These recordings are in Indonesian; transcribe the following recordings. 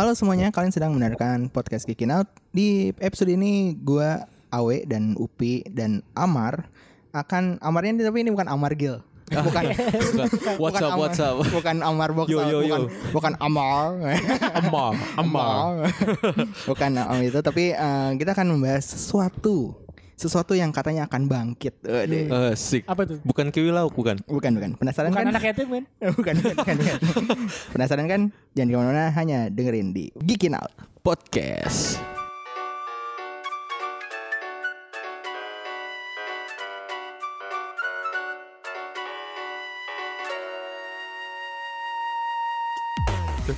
Halo semuanya, kalian sedang mendengarkan podcast Kicking Out. Di episode ini gua Awe dan Upi dan Amar akan Amarnya ini tapi ini bukan Amar Gil. Bukan. What's bukan up, what's up? Bukan Amar Box Yo, Out, yo, bukan, yo. bukan Amar. Amar, Amar. bukan Amar itu tapi eh, kita akan membahas sesuatu sesuatu yang katanya akan bangkit. Waduh. Eh, Asik. Apa tuh? Bukan kiwi lauk bukan? Bukan bukan. Penasaran Bukan kan? anak yatim kan? bukan, bukan, bukan, bukan. Penasaran kan? Jangan ke mana-mana, hanya dengerin di Geekin Out. Podcast.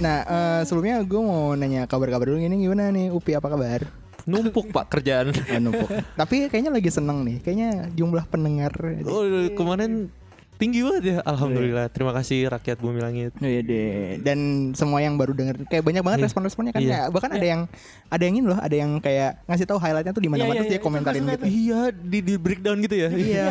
Nah, eh, sebelumnya gue mau nanya kabar-kabar dulu ini gimana nih Upi apa kabar? Numpuk pak kerjaan. Oh, numpuk. Tapi kayaknya lagi seneng nih. Kayaknya jumlah pendengar. Oh kemarin tinggi banget ya. Alhamdulillah. Terima kasih rakyat bumi langit. Oh, iya deh. Dan semua yang baru denger kayak banyak banget Iya. respon-responnya kan. Iya. Kayak bahkan ada yang ada yang ini loh, ada yang kayak ngasih tahu highlightnya tuh di mana-mana Iya, terus iya, dia iya. komentarin Itu gitu. Iya di, di breakdown gitu ya. Iya,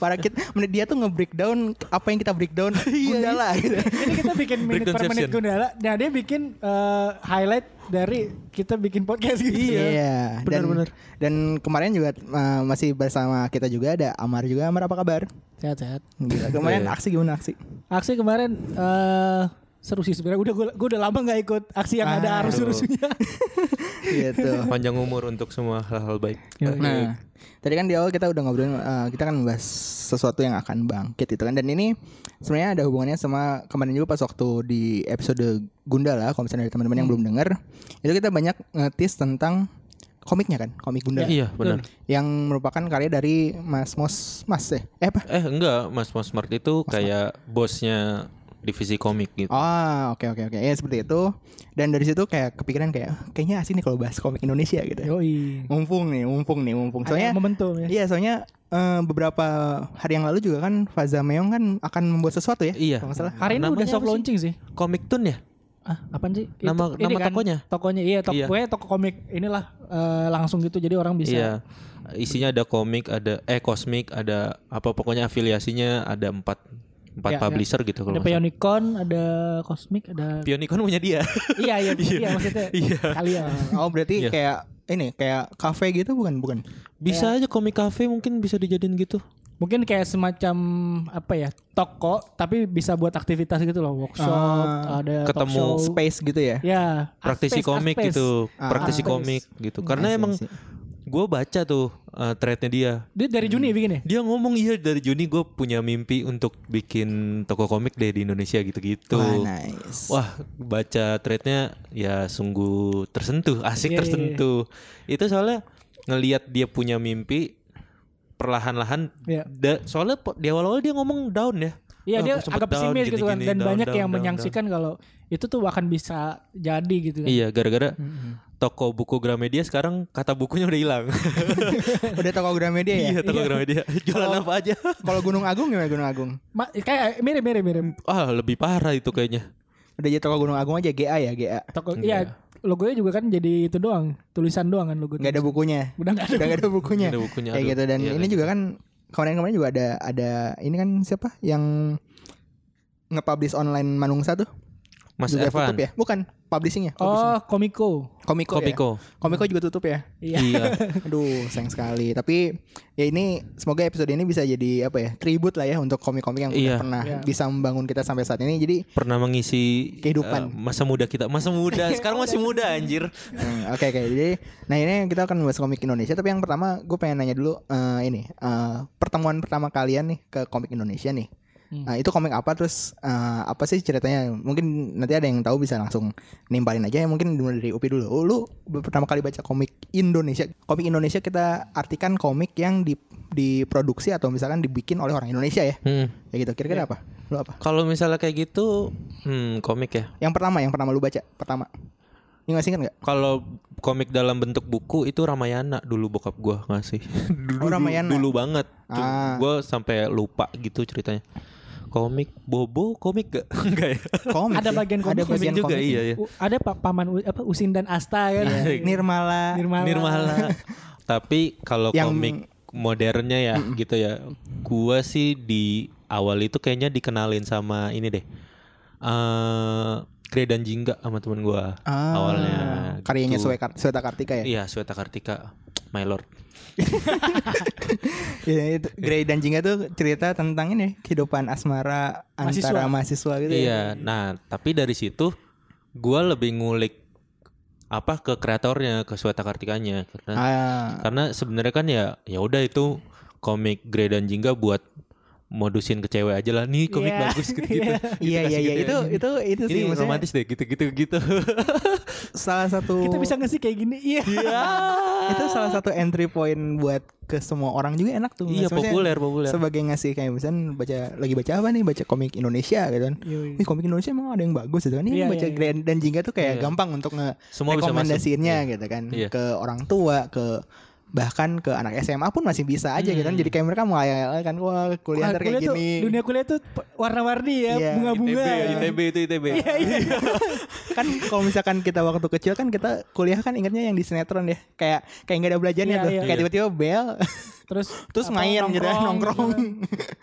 para kita dia tuh nge-breakdown apa yang kita breakdown Gundala gitu. Ini kita bikin menit Breakdown per menit. Gundala. Nah dia bikin eh, highlight dari kita bikin podcast gitu. Iya, dan benar-benar. dan kemarin juga uh, masih bersama kita juga ada Amar juga. Amar apa kabar? Sehat-sehat. Kemarin Iya. aksi gimana aksi? Aksi kemarin eh seru sih sebenarnya. Udah gue udah lama nggak ikut aksi yang ada Aduh. arus-arusnya. gitu. Panjang umur untuk semua hal-hal baik. Nah, tadi kan di awal kita udah ngobrolin uh, kita kan membahas sesuatu yang akan bangkit itu kan dan ini sebenarnya ada hubungannya sama kemarin juga pas waktu di episode Gundala kalau misalnya ada teman-teman yang belum denger itu kita banyak ngetis tentang komiknya kan, komik Gundala. Iya benar. Yang merupakan karya dari Mas Mos Mas eh, eh apa? Eh enggak, Mas Mas Smart itu kayak bosnya divisi komik gitu. Oh, oke oke oke. Ya seperti itu. Dan dari situ kayak kepikiran kayak kayaknya asik nih kalau bahas komik Indonesia gitu. Yoi. Mumpung nih, mumpung nih, mumpung. Ada Soalnya momentum ya. Iya, soalnya eh, beberapa hari yang lalu juga kan Faza Meong kan akan membuat sesuatu ya. Iya. Kalau nggak salah. Hari ini Namanya udah soft apa sih? launching sih. Komik Tun ya? Ah, apaan sih? Nama- ini nama tokonya? Tokonya iya, toko Iya. pokoknya toko komik inilah eh, langsung gitu jadi orang bisa Iya. Isinya ada komik, ada eh kosmik, ada apa pokoknya afiliasinya ada empat empat Iya, publisher gitu kalau ada. Pionicon, ada Cosmic, ada Pionicon punya dia. iya iya iya maksudnya Iya. kalian. Oh, berarti Iya. kayak ini kayak kafe gitu bukan? Bukan. Bisa aja komik cafe mungkin bisa dijadiin gitu. Mungkin kayak semacam apa ya toko tapi bisa buat aktivitas gitu loh workshop Ah, ada talk ketemu show. Space gitu ya. ya Praktisi space, komik space. gitu, Ah, praktisi space. komik gitu. Karena I see, emang. Gue baca tuh uh, threadnya dia. dia dari Juni Hmm. bikin ya Dia ngomong iya dari Juni gue punya mimpi untuk bikin toko komik deh di Indonesia gitu-gitu. Wah, nice. Wah, baca threadnya ya sungguh tersentuh, asik Iya, iya, tersentuh. Itu soalnya ngelihat dia punya mimpi perlahan-lahan. Da- soalnya di awal-awal dia ngomong down ya. Iya dia agak down, pesimis gitu kan dan down, banyak down, yang down, menyaksikan kalau itu tuh akan bisa jadi gitu kan. Iya, gara-gara toko buku Gramedia sekarang kata bukunya udah hilang. Udah toko Gramedia ya. Iya, toko Gramedia. Jualan apa aja? Kalau Gunung Agung gimana Gunung Agung? Ma- kayak mirip mirip mirip. Ah, lebih parah itu kayaknya. Udah jadi toko Gunung Agung aja GA ya, GA. Toko Iya. iya logonya juga kan jadi itu doang, tulisan doang kan logo. Nggak ada bukunya. Udah nggak ada. Udah nggak ada bukunya. Ada bukunya, Kayak gitu dan Iya, ini iya. juga kan kemarin-kemarin juga ada ada ini kan siapa yang nge-publish online Manungsa tuh? Mas juga Evan. tutup ya? Bukan, publishingnya. Oh, Komiko. Komiko, Komiko. ya? Komiko juga tutup ya? Iya. Iya. Aduh, sayang sekali. Tapi ya ini semoga episode ini bisa jadi apa ya? Tribute lah ya untuk komik-komik yang udah Iya. pernah Iya. bisa membangun kita sampai saat ini. Jadi Pernah mengisi Kehidupan. eh, masa muda kita. Masa muda. Sekarang masih muda anjir. Hmm, Oke oke jadi nah ini kita akan membahas komik Indonesia tapi yang pertama gue pengen nanya dulu eh, ini eh, pertemuan pertama kalian nih ke komik Indonesia nih Hmm. Nah, itu komik apa terus eh, apa sih ceritanya mungkin nanti ada yang tahu bisa langsung nimpalin aja mungkin dimulai dari Upi dulu oh, lu pertama kali baca komik Indonesia komik Indonesia kita artikan komik yang di diproduksi atau misalkan dibikin oleh orang Indonesia ya Hmm. kayak gitu kira-kira apa lu apa Kalau misalnya kayak gitu, hmm, komik ya. yang pertama yang pertama lu baca pertama ini masih ingat nggak Kalau komik dalam bentuk buku itu Ramayana dulu bokap gua ngasih. dulu, Oh, Ramayana. Dulu, banget. Ah. Gua sampai lupa gitu ceritanya. Komik Bobo komik gak? Enggak ya? komik Ada bagian ada komik bagian juga komik iya ya. U- ada Pak Paman U- apa Usin dan Asta kan. Iya. Nirmala Nirmala. Nirmala. Tapi kalau Yang- komik modernnya ya gitu ya. Gua sih di awal itu kayaknya dikenalin sama ini deh. eh Grey dan Jingga sama temen gua Ah, awalnya. karyanya gitu. Sweta, Sweta Kartika ya. Iya, Sweta Kartika, my lord. Iya, itu Grey dan Jingga tuh cerita tentang ini kehidupan asmara Mahasiswa. antara mahasiswa gitu ya. Iya, nah tapi dari situ gua lebih ngulik apa ke kreatornya, ke Sweta Kartikanya karena Ah, karena sebenarnya kan ya ya udah itu komik Grey dan Jingga buat modusin ke cewek aja lah nih komik Iya. bagus gitu gitu. iya iya iya itu itu itu sih Ini maksudnya romantis deh gitu gitu gitu. salah satu Kita bisa ngasih kayak gini. Iya. itu salah satu entry point buat ke semua orang juga enak tuh. iya Maksudnya populer populer. Sebagai ngasih kayak misalnya baca lagi baca apa nih baca komik Indonesia gitu kan. Yoi. Ih komik Indonesia emang ada yang bagus gitu kan. Ini Iya, baca iya, iya. Grand dan Jingga tuh kayak Iya. gampang untuk nge Semua rekomendasiinnya gitu kan Iya. ke orang tua ke bahkan ke anak SMA pun masih bisa aja gitu kan. Hmm. Jadi kayak mereka mau kan wah kuliah Wah, ntar kayak tuh, gini. dunia kuliah tuh warna-warni ya, Iya. bunga-bunga. ITB, ITB itu ITB. kan kalau misalkan kita waktu kecil kan kita kuliah kan ingatnya yang di sinetron ya. Kayak kayak nggak ada belajarnya Iya, tuh. iya. kayak tiba-tiba bel Terus terus apa, main gitu ya, nongkrong. gitu.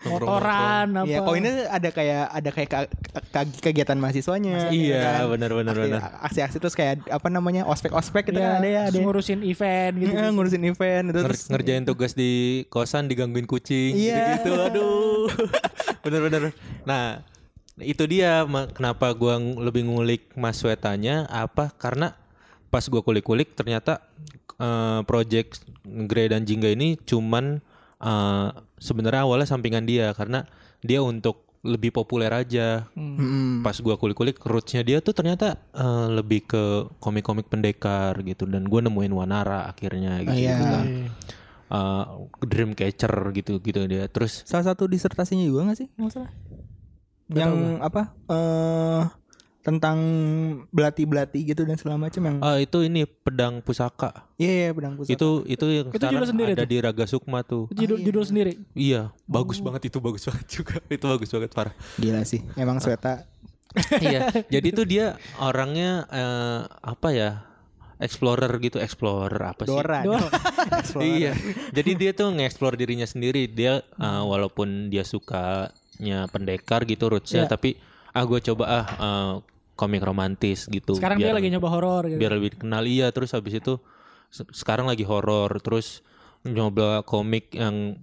Motoran apa. Iya, kalau ini ada kayak ada kayak ka- ka- kegiatan mahasiswanya. gitu Iya, kan. benar benar Aksi- benar. Aksi-aksi terus kayak apa namanya ospek-ospek gitu Iya, kan ada ya, ada. terus ngurusin event gitu. Iya, ngurusin event itu terus ngerjain tugas di kosan digangguin kucing Iya. gitu aduh bener-bener nah itu dia kenapa gua lebih ngulik Mas Wetanya apa karena pas gua kulik-kulik ternyata eh, project Grey dan Jingga ini cuman eh, sebenarnya awalnya sampingan dia karena dia untuk lebih populer aja Mm-mm. pas gua kulik-kulik rootsnya dia tuh ternyata eh, lebih ke komik-komik pendekar gitu dan gua nemuin Wanara akhirnya gitu, iya. gitu kan. Eh, Dreamcatcher gitu gitu dia terus salah satu disertasinya juga gak sih? Nggak salah. Yang apa? Eh tentang belati-belati gitu dan segala macam yang ah itu ini pedang pusaka iya iya pedang pusaka. itu itu yang Itu sekarang judul sendiri ada tuh? di Raga Sukma tuh Itu judul, judul sendiri. iya bagus banget itu bagus banget juga itu bagus banget parah Gila sih. Emang Sweta iya jadi tuh dia orangnya eh, apa ya explorer gitu explorer apa sih Dora. Dora. Explorer. iya jadi dia tuh nge-explore dirinya sendiri dia uh, walaupun dia sukanya pendekar gitu rootsnya Iya. tapi ah gue coba ah uh, komik romantis gitu Sekarang dia lagi nyoba horor gitu. biar lebih kenal iya terus habis itu se- sekarang lagi horor terus nyoba komik yang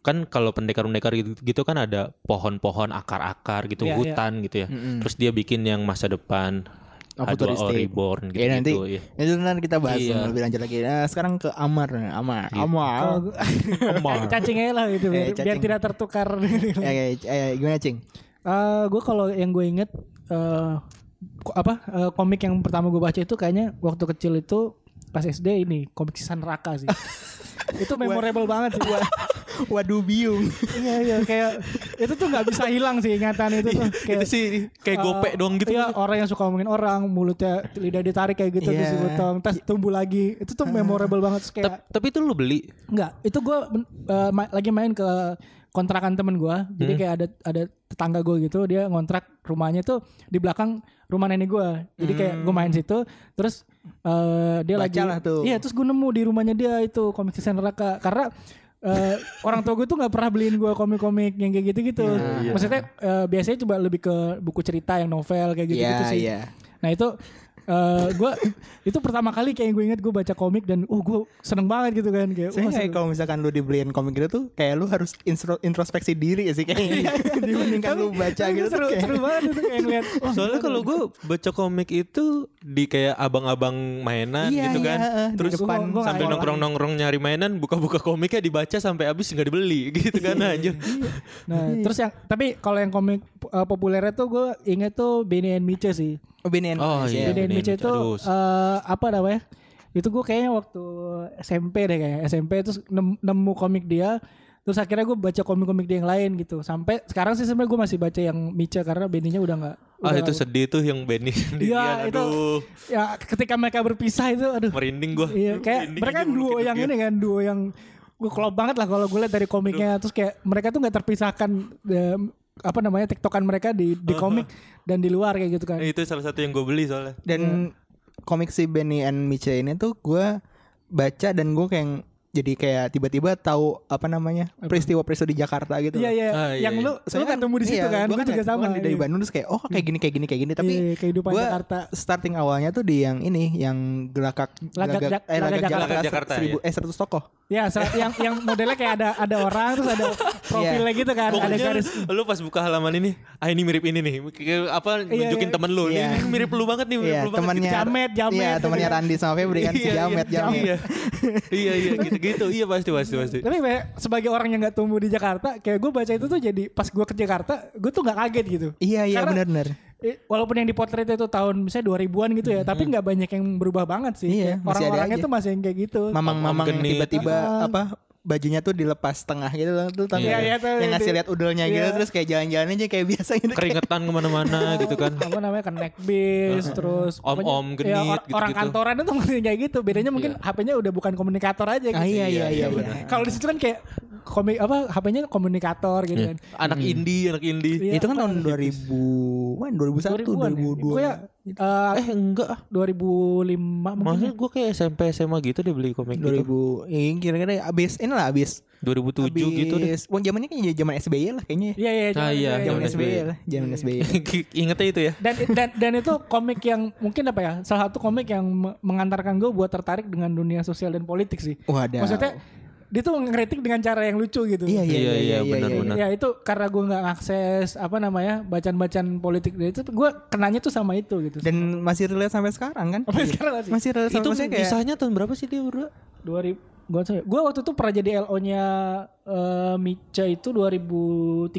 kan kalau pendekar-pendekar gitu, gitu kan ada pohon-pohon akar-akar gitu Iya, iya. hutan gitu ya Mm-mm. terus dia bikin yang masa depan Oh, H2O futuristik. Reborn gitu, Ya nanti gitu iya. itu nanti kita bahas Iya. lebih lanjut lagi. Nah, sekarang ke Amar. Amar, Gitu. Amar. Kalau gua- cacing aja lah gitu biar, Eh, biar cacing. tidak tertukar. Ya, ya, ya, gimana cing? gue kalau yang gue inget eh, ko- apa eh, komik yang pertama gue baca itu kayaknya waktu kecil itu pas SD ini komik Sisan Raka sih. itu memorable banget sih. Waduh biung. iya iya kayak itu tuh nggak bisa hilang sih ingatan itu tuh kayak itu sih kayak eh, gopek dong gitu Iya, orang yang suka ngomongin orang, mulutnya lidah ditarik kayak gitu Iya. terus dipotong, terus tumbuh lagi. Itu tuh memorable banget Terus kayak Tap- tapi itu lu beli Enggak, itu gue lagi main ke kontrakan temen gue. Jadi Hmm. kayak ada ada tetangga gue gitu, dia ngontrak rumahnya tuh di belakang rumah nenek gue. Jadi kayak gue main situ, terus eh, dia lagi Bacalah tuh. Iya, terus gue nemu di rumahnya dia itu komik Sisen Neraka karena eh, orang tua gue tuh nggak pernah beliin gue komik-komik yang kayak gitu-gitu. Iya. Maksudnya eh, biasanya coba lebih ke buku cerita yang novel kayak gitu-gitu Iya, sih. iya. Nah itu eh gue itu pertama kali kayak gue inget gue baca komik dan uh gue seneng banget gitu kan kayak Saya kayak kalau misalkan lu dibeliin komik gitu tuh kayak lu harus introspeksi diri ya sih kayaknya dibandingkan lu baca gitu tuh seru, kayak. seru banget itu kayak ngeliat wah, Soalnya kalau gue baca komik itu di kayak abang-abang mainan Iya, gitu kan. iya, di Terus depan. Gua- gua sambil nggak- nongkrong-nongkrong nyari mainan, buka-buka komiknya dibaca sampai habis nggak dibeli gitu kan aja. Nah terus yang tapi kalau yang komik uh, populernya tuh gue inget tuh Benny and Miche sih Oh, BNN. Oh, iya. And Miche Miche, itu eh, apa namanya itu gue kayaknya waktu SMP deh kayaknya SMP terus nem- nemu komik dia terus akhirnya gue baca komik-komik dia yang lain gitu sampai sekarang sih sebenarnya gue masih baca yang Miche karena Benny-nya udah nggak Ah udah- itu sedih tuh yang Benny sendirian. Iya, itu- Aduh, ya ketika mereka berpisah itu aduh merinding gua. Iya, kayak Merinding mereka kan duo yang ini kan, duo yang gue klop banget lah kalau gue lihat dari komiknya. Terus kayak mereka tuh nggak terpisahkan eh, apa namanya tiktokan mereka di di komik dan di luar kayak gitu kan. Eh, Itu salah satu yang gue beli soalnya. Dan komik si Benny and Miche ini tuh gue baca dan gue kayak jadi kayak tiba-tiba tahu apa namanya peristiwa-peristiwa di Jakarta gitu. Iya iya, Ah, iya, yang iya. lu lu ketemu di situ iya, kan, gua gue juga gua sama. kan dari iya. Bandung terus kayak oh kayak gini kayak gini kayak gini tapi Iya, kehidupan gua Jakarta. starting awalnya tuh di yang ini yang gelagak Lagak gelagak eh Lagak Jakarta. Jakarta, Jakarta, seribu eh seratus tokoh. Ya, so- yang yang modelnya kayak ada ada orang terus ada profilnya gitu kan, ada Pokoknya garis. lu pas buka halaman ini, ah ini mirip ini nih. Kayak apa Iya, nunjukin iya. temen lu. Iya. Ini mirip lu banget nih, mirip Iya, lu banget. temannya Jamet, Jamet Iya, gitu temannya kan. Randi sama Febri kan si Iya, Jamet iya, Jamet. Iya, iya, iya gitu-gitu. Iya pasti, pasti, pasti. Tapi kayak sebagai orang yang nggak tumbuh di Jakarta, kayak gue baca itu tuh jadi pas gue ke Jakarta, gue tuh nggak kaget gitu. Iya iya benar-benar. Eh, walaupun yang dipotret itu tahun misalnya 2000-an gitu ya, tapi nggak banyak yang berubah banget sih. Iya, Orang-orangnya tuh masih yang kayak gitu. Mamang-mamang tiba-tiba apa bajunya tuh dilepas tengah gitu loh tuh tau Iya, iya, tuh, yang ngasih itu. lihat udelnya gitu Iya. terus kayak jalan-jalan aja kayak biasa gitu Keringetan ke mana-mana gitu kan. apa namanya kan neck bis terus Om-om pokoknya, genit, ya, or- orang gitu-gitu. kantoran itu kayak gitu bedanya mungkin HP-nya udah bukan komunikator aja gitu ah iya iya iya, benar. iya. kalau di situ kan kayak komik apa HP-nya komunikator gitu kan Anak indie, anak indie. Iya, itu kan tahun 2000 kan 2001 2000-an ya? 2002 Gue ya eh, Eh enggak ah. 2005 mungkin Maksudnya gue kayak SMP SMA gitu deh beli komik gitu. 2000 iya, kira-kira abis ini lah abis 2007 gitu deh. Abis- Wah zamannya kayaknya zaman SBY lah kayaknya. Iya iya Ah, iya, Zaman zaman SBY SBY. lah, zaman SBY. Ingetnya itu ya. dan dan dan itu komik yang mungkin apa ya salah satu komik yang me- mengantarkan gue buat tertarik dengan dunia sosial dan politik sih Wadah. maksudnya dia tuh ngeritik dengan cara yang lucu gitu Iya iya iya iya, benar, iya, benar. Ya itu karena gue nggak akses apa namanya bacaan-bacaan politik dari itu gue kenanya tuh sama itu gitu. Dan masih relate sampai sekarang kan? Sampai sekarang masih. Masih relate Itu kayak kisahnya tahun berapa sih dia berdua? 2000 gue gue waktu itu pernah jadi LO-nya eh, Mica itu 2013.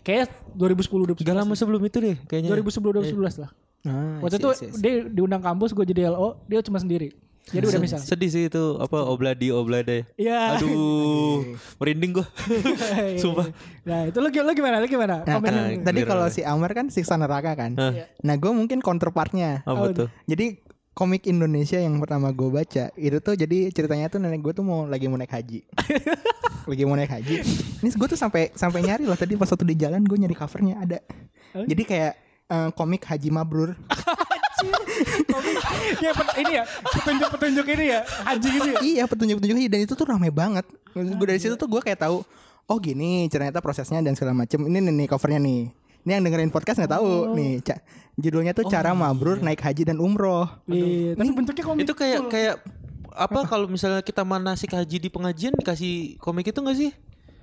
Kayak 2010 2011. Gak lama sebelum itu deh kayaknya. 2010 2011 lah. Ah, Waktu itu dia diundang kampus gue jadi LO, dia cuma sendiri. Jadi udah misal. Sedih sih itu apa obladi oblade. Iya. Aduh, merinding gua. Sumpah. Nah, itu lu, lu gimana? Lu gimana? Nah, Komen kan tadi kalau si Amar kan siksa neraka kan. Hah. Nah, gue mungkin counterpartnya. Apa tuh? Jadi komik Indonesia yang pertama gue baca itu tuh jadi ceritanya tuh nenek gue tuh mau lagi mau naik haji, lagi mau naik haji. Ini gue tuh sampai sampai nyari loh tadi pas waktu di jalan gue nyari covernya ada. Jadi kayak eh, komik Haji Mabrur. ya pet- ini ya petunjuk-petunjuk ini ya haji gitu ya. iya petunjuk-petunjuk haji dan itu tuh ramai banget. Gue dari situ tuh gue kayak tahu oh gini ternyata prosesnya dan segala macem. Ini nih, nih covernya nih. Ini yang dengerin podcast nggak tahu nih. Ca- judulnya tuh cara mabrur naik haji dan umroh. Iya, tapi bentuknya komik. Itu kayak kayak apa kalau misalnya kita manasik haji di pengajian dikasih komik itu gak sih?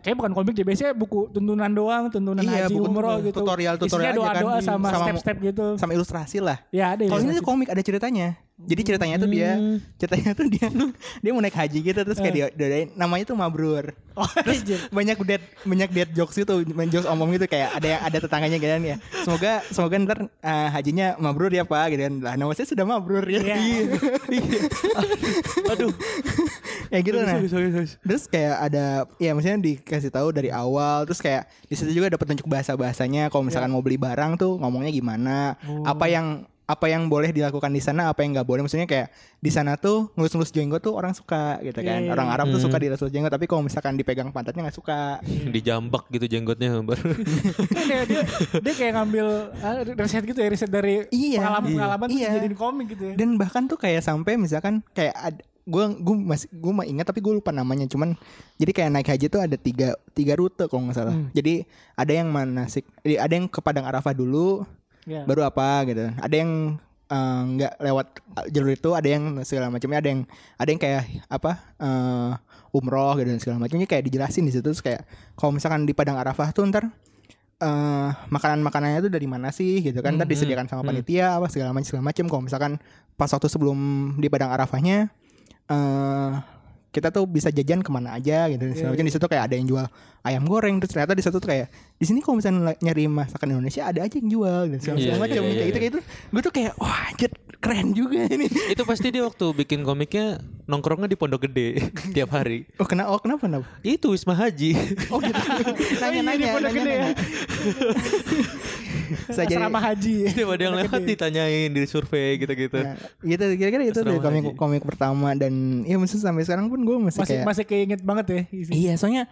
Kayak bukan komik deh, biasanya buku tuntunan doang, tuntunan Iya, haji buku umroh gitu. tutorial-tutorial Isinya aja kan. doa-doa sama step-step gitu. sama ilustrasi lah. Ya ada Kalau ini komik ada ceritanya. Jadi ceritanya tuh dia, ceritanya tuh dia dia mau naik haji gitu terus kayak dia, dia- namanya tuh mabrur. Oh, anjir. Banyak dead banyak dead jokes itu, main jokes omong gitu kayak ada yang ada tetangganya gitu kan ya. Semoga semoga ntar eh, hajinya mabrur ya Pak gitu kan. Lah nama saya sudah mabrur ya. Iya. Aduh. ya gitu nah. Terus kayak ada ya maksudnya dikasih tahu dari awal terus kayak di situ juga ada petunjuk bahasa-bahasanya kalau misalkan mau beli barang tuh ngomongnya gimana, apa yang apa yang boleh dilakukan di sana, apa yang nggak boleh. Maksudnya kayak di sana tuh ngelus-ngelus jenggot tuh orang suka gitu kan. Iya, iya, Orang Arab tuh suka dilus-lus jenggot, tapi kalau misalkan dipegang pantatnya nggak suka. Dijambak gitu jenggotnya baru. Kan dia, dia, dia kayak ngambil ah, riset gitu ya, riset dari Iya. pengalaman-pengalaman terus Iya. jadiin komik gitu ya. Dan bahkan tuh kayak sampai misalkan kayak ad, gue gue masih gue mah ingat tapi gue lupa namanya cuman jadi kayak naik haji tuh ada tiga tiga rute kalau nggak salah jadi ada yang manasik ada yang ke Padang Arafah dulu Ya. baru apa gitu. Ada yang eh, nggak lewat jalur itu ada yang segala macamnya ada yang ada yang kayak apa eh, umroh gitu dan segala macamnya kayak dijelasin di situ. Terus kayak kalau misalkan di Padang Arafah tuh ntar eh makanan makanannya tuh dari mana sih gitu kan. Ntar disediakan sama panitia apa segala macam segala macam. Kalau misalkan pas waktu sebelum di Padang Arafahnya eh kita tuh bisa jajan ke mana aja gitu dan segala macam. Di situ kayak ada yang jual ayam goreng terus ternyata di situ tuh kayak di sini kalau misalnya nyari masakan Indonesia ada aja yang jual dan segala Iya, macam iya, kayak iya, gitu kayak itu gue tuh kayak wah anjir keren juga ini itu pasti dia waktu bikin komiknya nongkrongnya di Pondok Gede tiap hari. oh kenapa oh kenapa kenapa Itu Wisma Haji. oh gitu nanya nanya di Pondok nanya, Gede ya. nanya. Saya jadi Asrama haji. Tiap ada yang lewat ditanyain di survei gitu-gitu. Nah, gitu kira-kira itu tuh komik haji. komik pertama dan ya maksudnya sampai sekarang pun gue masih, Masih kayak masih keinget banget ya. isi. iya soalnya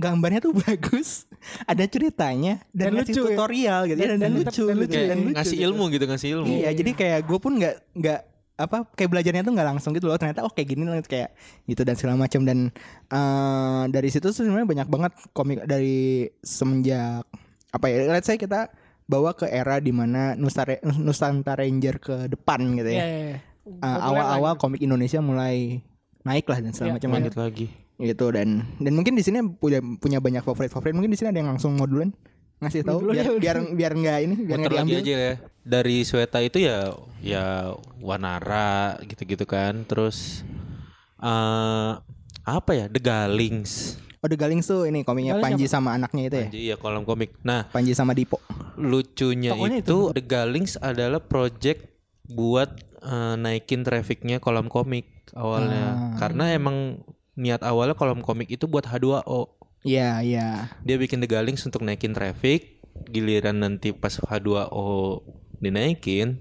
gambarnya tuh bagus ada ceritanya dan, Dan lucu ya. tutorial gitu Dan- dan, dan, lucu dan gitu lucu dan lucu ngasih gitu. ilmu gitu ngasih ilmu. iya jadi kayak gue pun nggak nggak apa kayak belajarnya tuh nggak langsung gitu loh ternyata oh kayak gini loh kayak gitu dan segala macam dan eh, dari situ sebenarnya banyak banget komik dari semenjak apa ya let's say kita bawa ke era di mana Nusantara, Nusantara Ranger ke depan gitu ya iya, iya. Eh, Populer awal-awal komik Indonesia mulai naik lah dan segala Iya, macam Lanjut lagi. gitu dan dan mungkin di sini punya punya banyak favorit favorit mungkin di sini ada yang langsung mau duluan ngasih tahu biar ya, biar biar nggak ini biar nggak diambil aja ya. Dari Sweta itu ya ya Wanara gitu-gitu kan. Terus eh apa ya? The Galings. oh The Galings tuh ini komiknya Galings Panji sama anaknya itu ya Panji ya kolom komik. Nah, Panji sama Dipo lucunya Tokonya itu, The Galings adalah project buat eh, naikin trafficnya kolom komik awalnya. Karena emang niat awalnya kolom komik itu buat H2O. iya iya Dia bikin The Galings untuk naikin traffic. Giliran nanti pas H2O dinaikin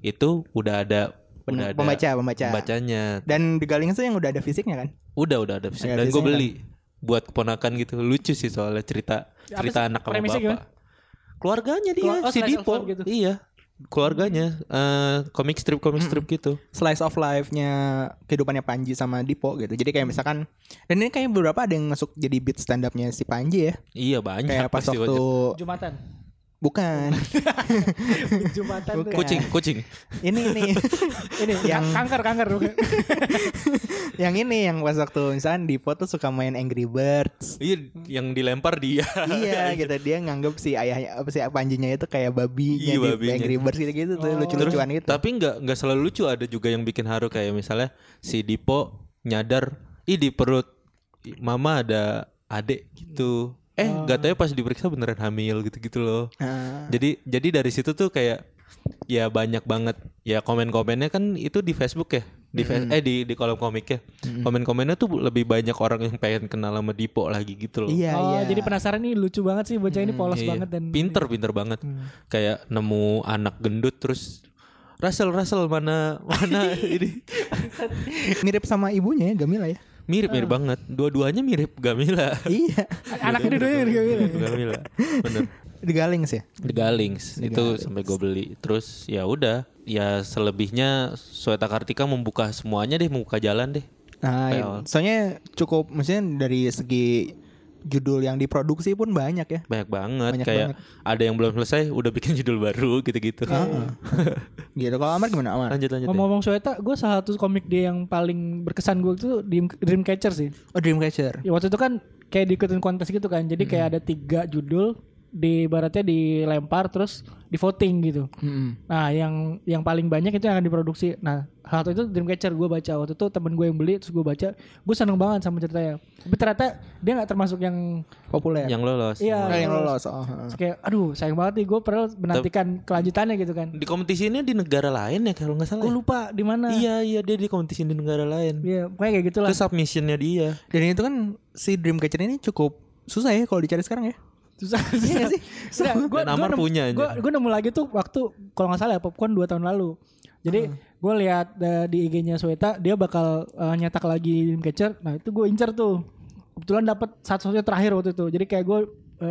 itu udah ada Pen- udah ada pembaca pembaca pembacanya. dan The Galings tuh yang udah ada fisiknya kan Udah udah ada fisik. Ada dan gue beli buat keponakan gitu. Lucu sih soalnya cerita Apa cerita sih? anak sama bapak. Keluarganya dia Keluar- oh, si Dipo. gitu. Iya. Keluarganya eh komik strip komik strip gitu. slice of life-nya kehidupannya Panji sama Dipo gitu jadi kayak misalkan dan ini kayak beberapa ada yang masuk jadi beat stand up-nya si Panji ya Iya banyak kayak pas pasti waktu banyak. Jumatan. Bukan Jumatan tuh. Bukan. Kucing, kucing. ini nih Ini Yang- kanker kanker. yang ini yang pas waktu misalkan Dipo tuh suka main Angry Birds Iya, yang dilempar dia. iya gitu dia nganggap si ayahnya apa si Panjinya itu kayak babinya Iya, di babinya. Angry Birds gitu gitu tuh Oh. lucu-lucuan gitu Tapi nggak nggak selalu lucu, ada juga yang bikin haru kayak misalnya si Dipo nyadar, ih di perut mama ada adik gitu. Eh, nggak tahu ya pas diperiksa beneran hamil gitu-gitu loh. Ah. Jadi jadi dari situ tuh kayak ya banyak banget. Ya komen-komennya kan itu di Facebook ya. Di fe- eh di di kolom komik ya. Komen-komennya tuh lebih banyak orang yang pengen kenal sama Dipo lagi gitu loh. Iya oh, iya. jadi penasaran nih lucu banget sih bocah ini polos Iya, banget dan pinter pinter banget. Kayak nemu anak gendut terus Russell Russell mana mana ini? Mirip sama ibunya ya Gamila ya mirip mirip banget. Dua-duanya mirip Gamila. Iya. Anak ini dua gitu. Gamila bener. The Galings ya? The Galings. Itu sampai gue beli. Terus ya udah. Ya selebihnya Sweta Kartika membuka semuanya deh membuka jalan deh. Nah, iya. soalnya cukup maksudnya dari segi judul yang diproduksi pun banyak ya. banyak banget Banyak kayak banget. ada yang belum selesai udah bikin judul baru gitu-gitu Gitu. Kalau Amar gimana Amar? lanjut lanjut. Ngomong-ngomong Sweta, gue salah satu komik dia yang paling berkesan gue itu Dream, Dreamcatcher sih. Oh Dreamcatcher. Ya, waktu itu kan kayak diikutin kontes gitu kan. Jadi kayak ada tiga judul di baratnya dilempar terus di voting gitu. Mm-mm. Nah, yang yang paling banyak itu yang akan diproduksi. Nah, hal itu Dreamcatcher gue baca waktu itu temen gue yang beli terus gue baca, gue seneng banget sama ceritanya. Tapi ternyata dia nggak termasuk yang Populer. yang lolos Iya. Oh, yang lolos. Oh, heeh. terus kayak aduh sayang banget nih gue pernah menantikan kelanjutannya gitu kan. di kompetisi ini di negara lain ya kalau nggak salah Gue ya? lupa di mana. iya iya dia di kompetisi di negara lain Iya, pokoknya kayak gitulah. itu submissionnya dia Dan itu kan si Dreamcatcher ini cukup susah ya kalau dicari sekarang ya. Susah Iya susah. sih? Dan Amar gua nemu- punya aja. gua, gua nemu lagi tuh waktu kalau nggak salah ya popcorn 2 tahun lalu. Jadi gue lihat eh, di IG-nya Sweta dia bakal eh, nyetak lagi Dreamcatcher nah itu gue incer tuh. Kebetulan dapat satu-satunya terakhir waktu itu. Jadi kayak gue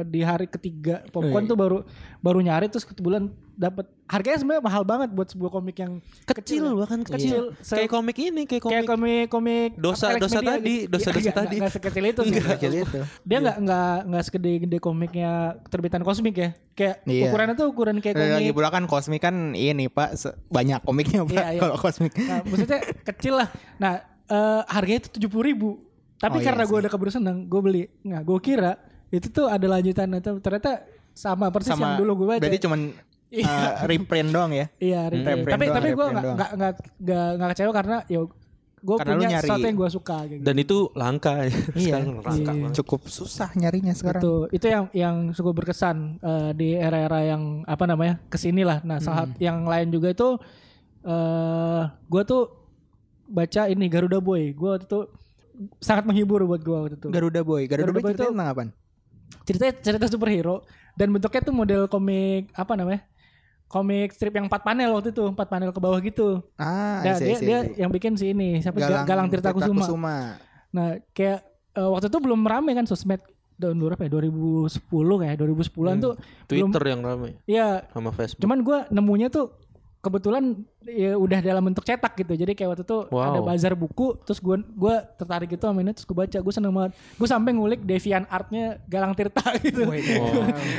di hari ketiga popcorn Wih. tuh baru baru nyari terus kebetulan dapat harganya sebenarnya mahal banget buat sebuah komik yang kecil ya. bahkan kecil Se- kayak komik ini kayak komik, kayak komik komik Dosa- Alex dosa Media tadi, gitu. dosa-dosa Iya, nggak- tadi. nggak sekecil itu sih Kecil itu. dia nggak nggak nggak segede-gede komiknya terbitan kosmik ya kayak Iya. ukurannya tuh ukuran kayak lagi komik pula kan Cosmic kan ini Pak banyak komiknya Pak Iya, iya. kalau Cosmic. nah, maksudnya kecil lah nah eh, harganya itu tujuh puluh ribu Oh, tapi iya karena gue sih. udah keburu seneng gue beli nggak gue kira itu tuh ada lanjutan atau ternyata sama persis yang dulu gue baca Berarti cuman uh, reprint doang ya. iya Hmm. reprint. Reprint tapi doang, tapi gue nggak nggak nggak nggak nggak kecewa karena ya gue punya nyari. sesuatu yang gue suka kayak gitu. dan itu langka ya Iya. sekarang langka Iya. Cukup susah nyarinya sekarang. Itu itu yang yang cukup berkesan eh, di era-era yang apa namanya ke sini lah. Nah, salah Hmm. yang lain juga itu eh gue tuh baca ini Garuda Boy. Gue waktu itu sangat menghibur buat gue waktu itu. Garuda Boy. Garuda, Garuda Boy itu- tentang apa? Ceritanya cerita superhero dan bentuknya tuh model komik apa namanya? Komik strip yang empat panel waktu itu, empat panel ke bawah gitu. Ah, Nah, I see, I dia see, dia yang bikin si ini siapa Galang, Galang Tirta Kusuma. Kusuma. Nah, kayak eh, waktu itu belum rame kan sosmed tahun berapa ya? 2010 kayak 2010-an tuh belum Twitter yang ramai Iya, sama Facebook Cuman gue nemunya tuh kebetulan ya, udah dalam bentuk cetak gitu. Jadi kayak waktu itu Wow. ada bazar buku, terus gue gua tertarik itu sama ini, terus gue baca, gue seneng banget. Gue sampai ngulik Devian Artnya Galang Tirta gitu. Oh,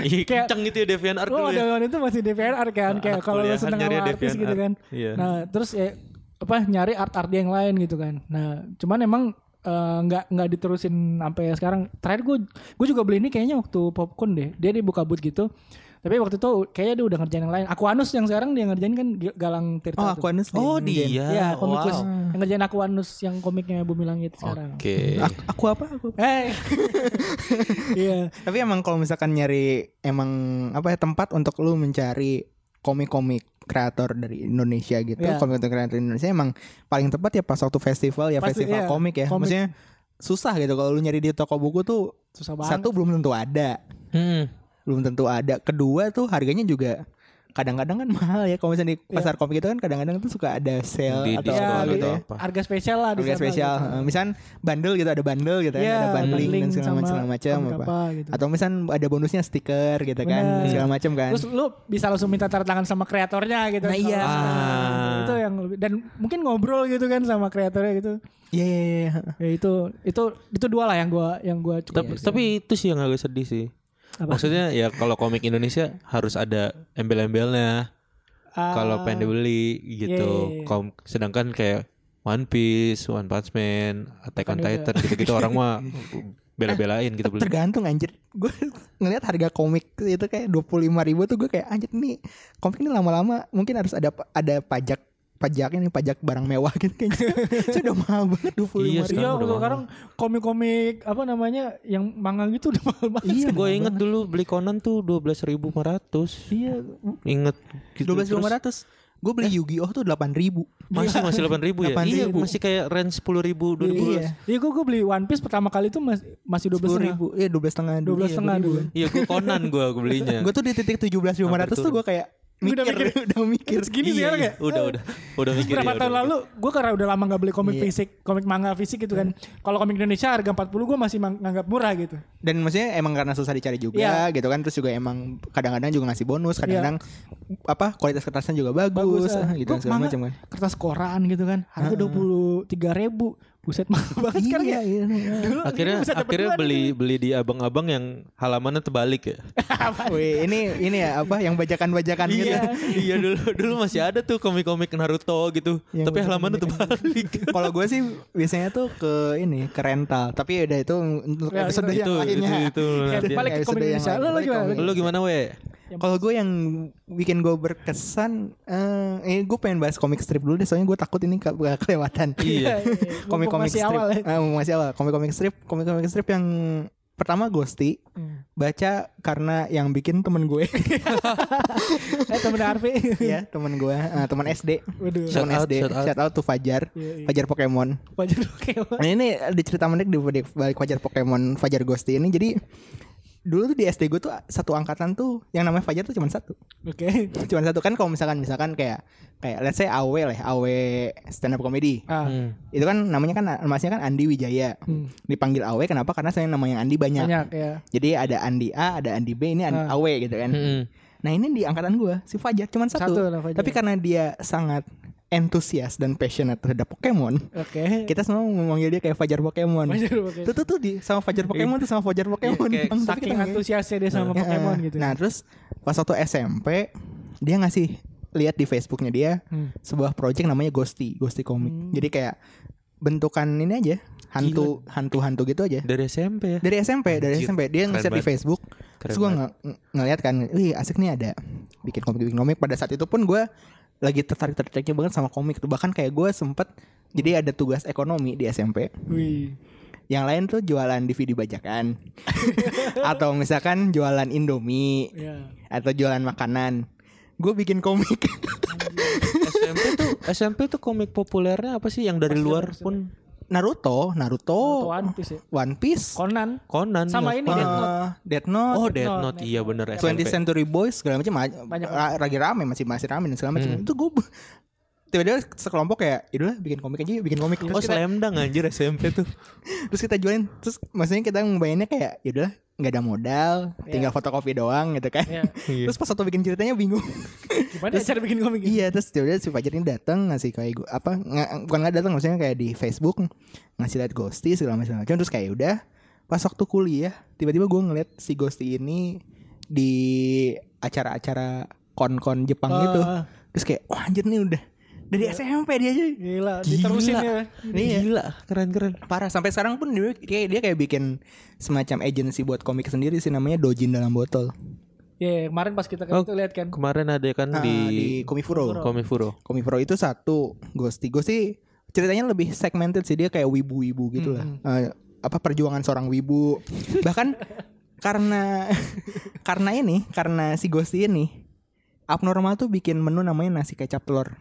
iya Kayak- kenceng gitu ya Devian Art Oh, dulu ya. itu masih DeviantArt art kan, kayak kalau lo kuliahan seneng sama artis gitu kan. Iya. Nah, terus ya apa nyari art-art yang lain gitu kan. Nah, cuman emang eh, nggak nggak diterusin sampai sekarang. Terakhir gue gue juga beli ini kayaknya waktu popcorn deh. Dia dibuka booth gitu. Tapi waktu itu kayaknya dia udah ngerjain yang lain. Aquanus yang sekarang dia ngerjain kan Galang Tirta. Oh, tuh. Aquanus. Oh dia. Iya, komikus Wow. yang ngerjain Aquanus yang komiknya Bumi Langit sekarang. Oke. Aku, aku apa? Aku apa? Eh. Iya. Tapi emang kalau misalkan nyari emang apa ya tempat untuk lu mencari komik-komik kreator dari Indonesia gitu, Iya. komik kreator Indonesia emang paling tepat ya pas waktu festival ya Pasti, festival iya, komik ya. komik. Maksudnya susah gitu kalau lu nyari di toko buku tuh Susah banget. satu belum tentu ada, Hmm. Belum tentu ada. Kedua tuh harganya juga kadang-kadang kan mahal ya kalau misalnya di pasar komik itu kan kadang-kadang tuh suka ada sale Di atau apa ya, gitu ya. apa. harga spesial lah di Harga sana spesial. gitu. Eh, Misal bundle gitu ada bundle gitu kan, Iya, ada bundling dan bundling segala sama macam segala macam apa. apa gitu. Atau misal ada bonusnya stiker gitu kan, Bener. segala macam kan. Terus lu bisa langsung minta tanda tangan sama kreatornya gitu. Nah, iya. Ah. Itu yang lebih dan mungkin ngobrol gitu kan sama kreatornya gitu. Iya iya iya. Ya itu itu itu dua lah yang gua yang gua coba. Tapi, tapi itu sih yang agak sedih sih. Apa? Maksudnya ya kalau komik Indonesia harus ada embel-embelnya. Ah, kalau pengen dibeli gitu. Iya, iya, iya. Kom- sedangkan kayak One Piece, One Punch Man, Attack on Titan gitu-gitu orang mah bela-belain gitu beli. Tergantung anjir. Gue ngelihat harga komik itu kayak 25 ribu tuh gue kayak anjir nih komik ini lama-lama mungkin harus ada ada pajak pajaknya nih pajak barang mewah gitu kayaknya. Sudah mahal banget 25 Iya, ribu. Iya, sekarang udah sekarang komik-komik apa namanya yang manga gitu udah mahal banget. Iya, gue inget dulu beli Conan tuh 12.500. Iya. Inget gitu. Dua belas Terus lima ratus. Gue beli Yu-Gi-Oh tuh delapan ribu. Masih masih 8.000 ya? 8.000. Iya, masih kayak range 10.000 2012. Iya. Iya, gua, gua beli One Piece pertama kali itu mas, masih dua belas Sepuluh ribu. Iya dua belas setengah. Dua belas setengah dulu. Iya, gue Conan gue belinya. Gue tuh di titik tujuh belas lima ratus tuh gue kayak mikir, udah mikir? udah mikir. Segini Iya, sekarang iya. ya? Udah, udah. Udah mikir Berapa ya, tahun udah lalu gue karena udah lama gak beli komik Iya. fisik, komik manga fisik gitu kan. Kalau komik Indonesia harga 40 gue masih mang- nganggap murah gitu. Dan maksudnya emang karena susah dicari juga Iya. gitu kan. Terus juga emang kadang-kadang juga ngasih bonus, kadang-kadang apa kualitas kertasnya juga bagus, ah. ah, gitu Gua segala manga macam kan. Kertas koran gitu kan. Harga dua puluh tiga ribu. Buset mahal banget sekarang ya. iya, iya. Dulu Akhirnya akhirnya dua nih. beli beli di abang-abang yang halamannya terbalik ya. Wih, ini ini ya apa yang bajakan-bajakan gitu. iya, iya dulu dulu masih ada tuh komik-komik Naruto gitu. Yang Tapi halamannya terbalik. Kalau gue sih biasanya tuh ke ini ke rental, tapi udah itu untuk Ya, episode itu, yang itu, lainnya. itu, Kayak nanti. balik ke Episode komik yang Indonesia. Balik gimana? Lu gimana we? Kalau gue yang bikin gue berkesan, eh, eh gue pengen bahas komik strip dulu deh, soalnya gue takut ini ke, ke- kelewatan. Iya. komik-komik Masih strip, awal ya. Eh, masih awal. Komik-komik strip, komik-komik strip yang pertama Ghosty, Hmm. baca karena yang bikin temen gue, Eh temen Harvey. ya temen gue, eh, temen SD, Waduh. Shout temen out, SD, shout out. shout out to Fajar, Iya, iya. Fajar Pokemon. Wajar oke. Nah ini ada cerita menarik di balik Fajar Pokemon Fajar Ghosty ini. Jadi dulu tuh di SD gue tuh satu angkatan tuh yang namanya Fajar tuh cuma satu. Oke. Cuma satu kan kalau misalkan misalkan kayak kayak let's say AW lah, AW stand up comedy. Ah. Hmm. Itu kan namanya kan namanya kan Andi Wijaya. Hmm. Dipanggil AW kenapa? Karena saya namanya Andi banyak. Banyak ya. Jadi ada Andi A, ada Andi B, ini Andi Ah. AW gitu kan. Hmm. Nah ini di angkatan gue si Fajar cuma satu. Satu lah Fajar. Tapi karena dia sangat entusias dan passionate terhadap Pokemon, Oke. kita semua memanggil dia kayak Fajar Pokemon. Wajar oke. Tuh tuh tuh di sama Fajar Pokemon tuh sama Fajar Pokemon. kayak Bang. Tapi Saking antusiasnya dia sama Pokemon gitu. Nah terus pas waktu SMP dia ngasih lihat di Facebooknya dia Hmm. sebuah project namanya Ghosty, Ghosty Comic. Hmm. Jadi kayak bentukan ini aja hantu hantu hantu gitu aja. Dari SMP ya. Dari SMP, dari Anjir, SMP dia nge-share di. Facebook. Keren terus gue ng- ng- ngeliat kan, wih asik nih ada bikin komik bikin komik. Pada saat itu pun gue lagi tertarik tertariknya banget sama komik tuh. Bahkan kayak gue sempet jadi ada tugas ekonomi di SMP. Wih. Yang lain tuh jualan DVD bajakan atau misalkan jualan Indomie Ya. atau jualan makanan. Gue bikin komik. SMP tuh SMP tuh komik populernya apa sih yang dari Pasti luar pun Naruto, Naruto, Naruto One Piece ya. One Piece, Conan. Conan Sama ya. ini Death Note. eh, Death Note, Oh, Death Death Note, Note, Death iya Note. bener 20th SMP. Century Boys segala macam ma- Banyak. lagi rame masih masih rame dan segala macam. Hmm. Itu gue tiba-tiba sekelompok kayak Yaudah bikin komik aja yuk, bikin komik Oh terus kita, slam dunk anjir SMP tuh. terus kita jualin terus maksudnya kita ngebayanginnya kayak Yaudah nggak ada modal tinggal fotokopi doang gitu kan Iya. Iya. terus pas waktu bikin ceritanya bingung Gimana ya cara bikin komik? iya terus tiba-tiba si Fajar ini datang ngasih kayak gua- apa nggak bukan nggak datang maksudnya kayak di Facebook ngasih lihat Ghosty segala macam macam terus kayak udah pas waktu kuliah tiba-tiba gue ngeliat si Ghosty ini di acara-acara kon-kon Jepang Ah. gitu terus kayak wah anjir nih udah dari SMP dia aja. Gila, diterusin ya. Iya. Gila, keren-keren. parah. Sampai sekarang pun dia kayak dia kayak bikin semacam agensi buat komik sendiri sih namanya Dojin dalam botol. Ya, kemarin pas kita Oh, kan itu lihat kan. Kemarin ada kan Ah, di, di Komifuro. Komifuro. Komifuro. Itu satu Ghosty. Ghosty ceritanya lebih segmented sih dia kayak wibu-wibu gitu lah. Eh, apa perjuangan seorang wibu. Bahkan karena karena ini karena si Ghosty ini abnormal tuh bikin menu namanya nasi kecap telur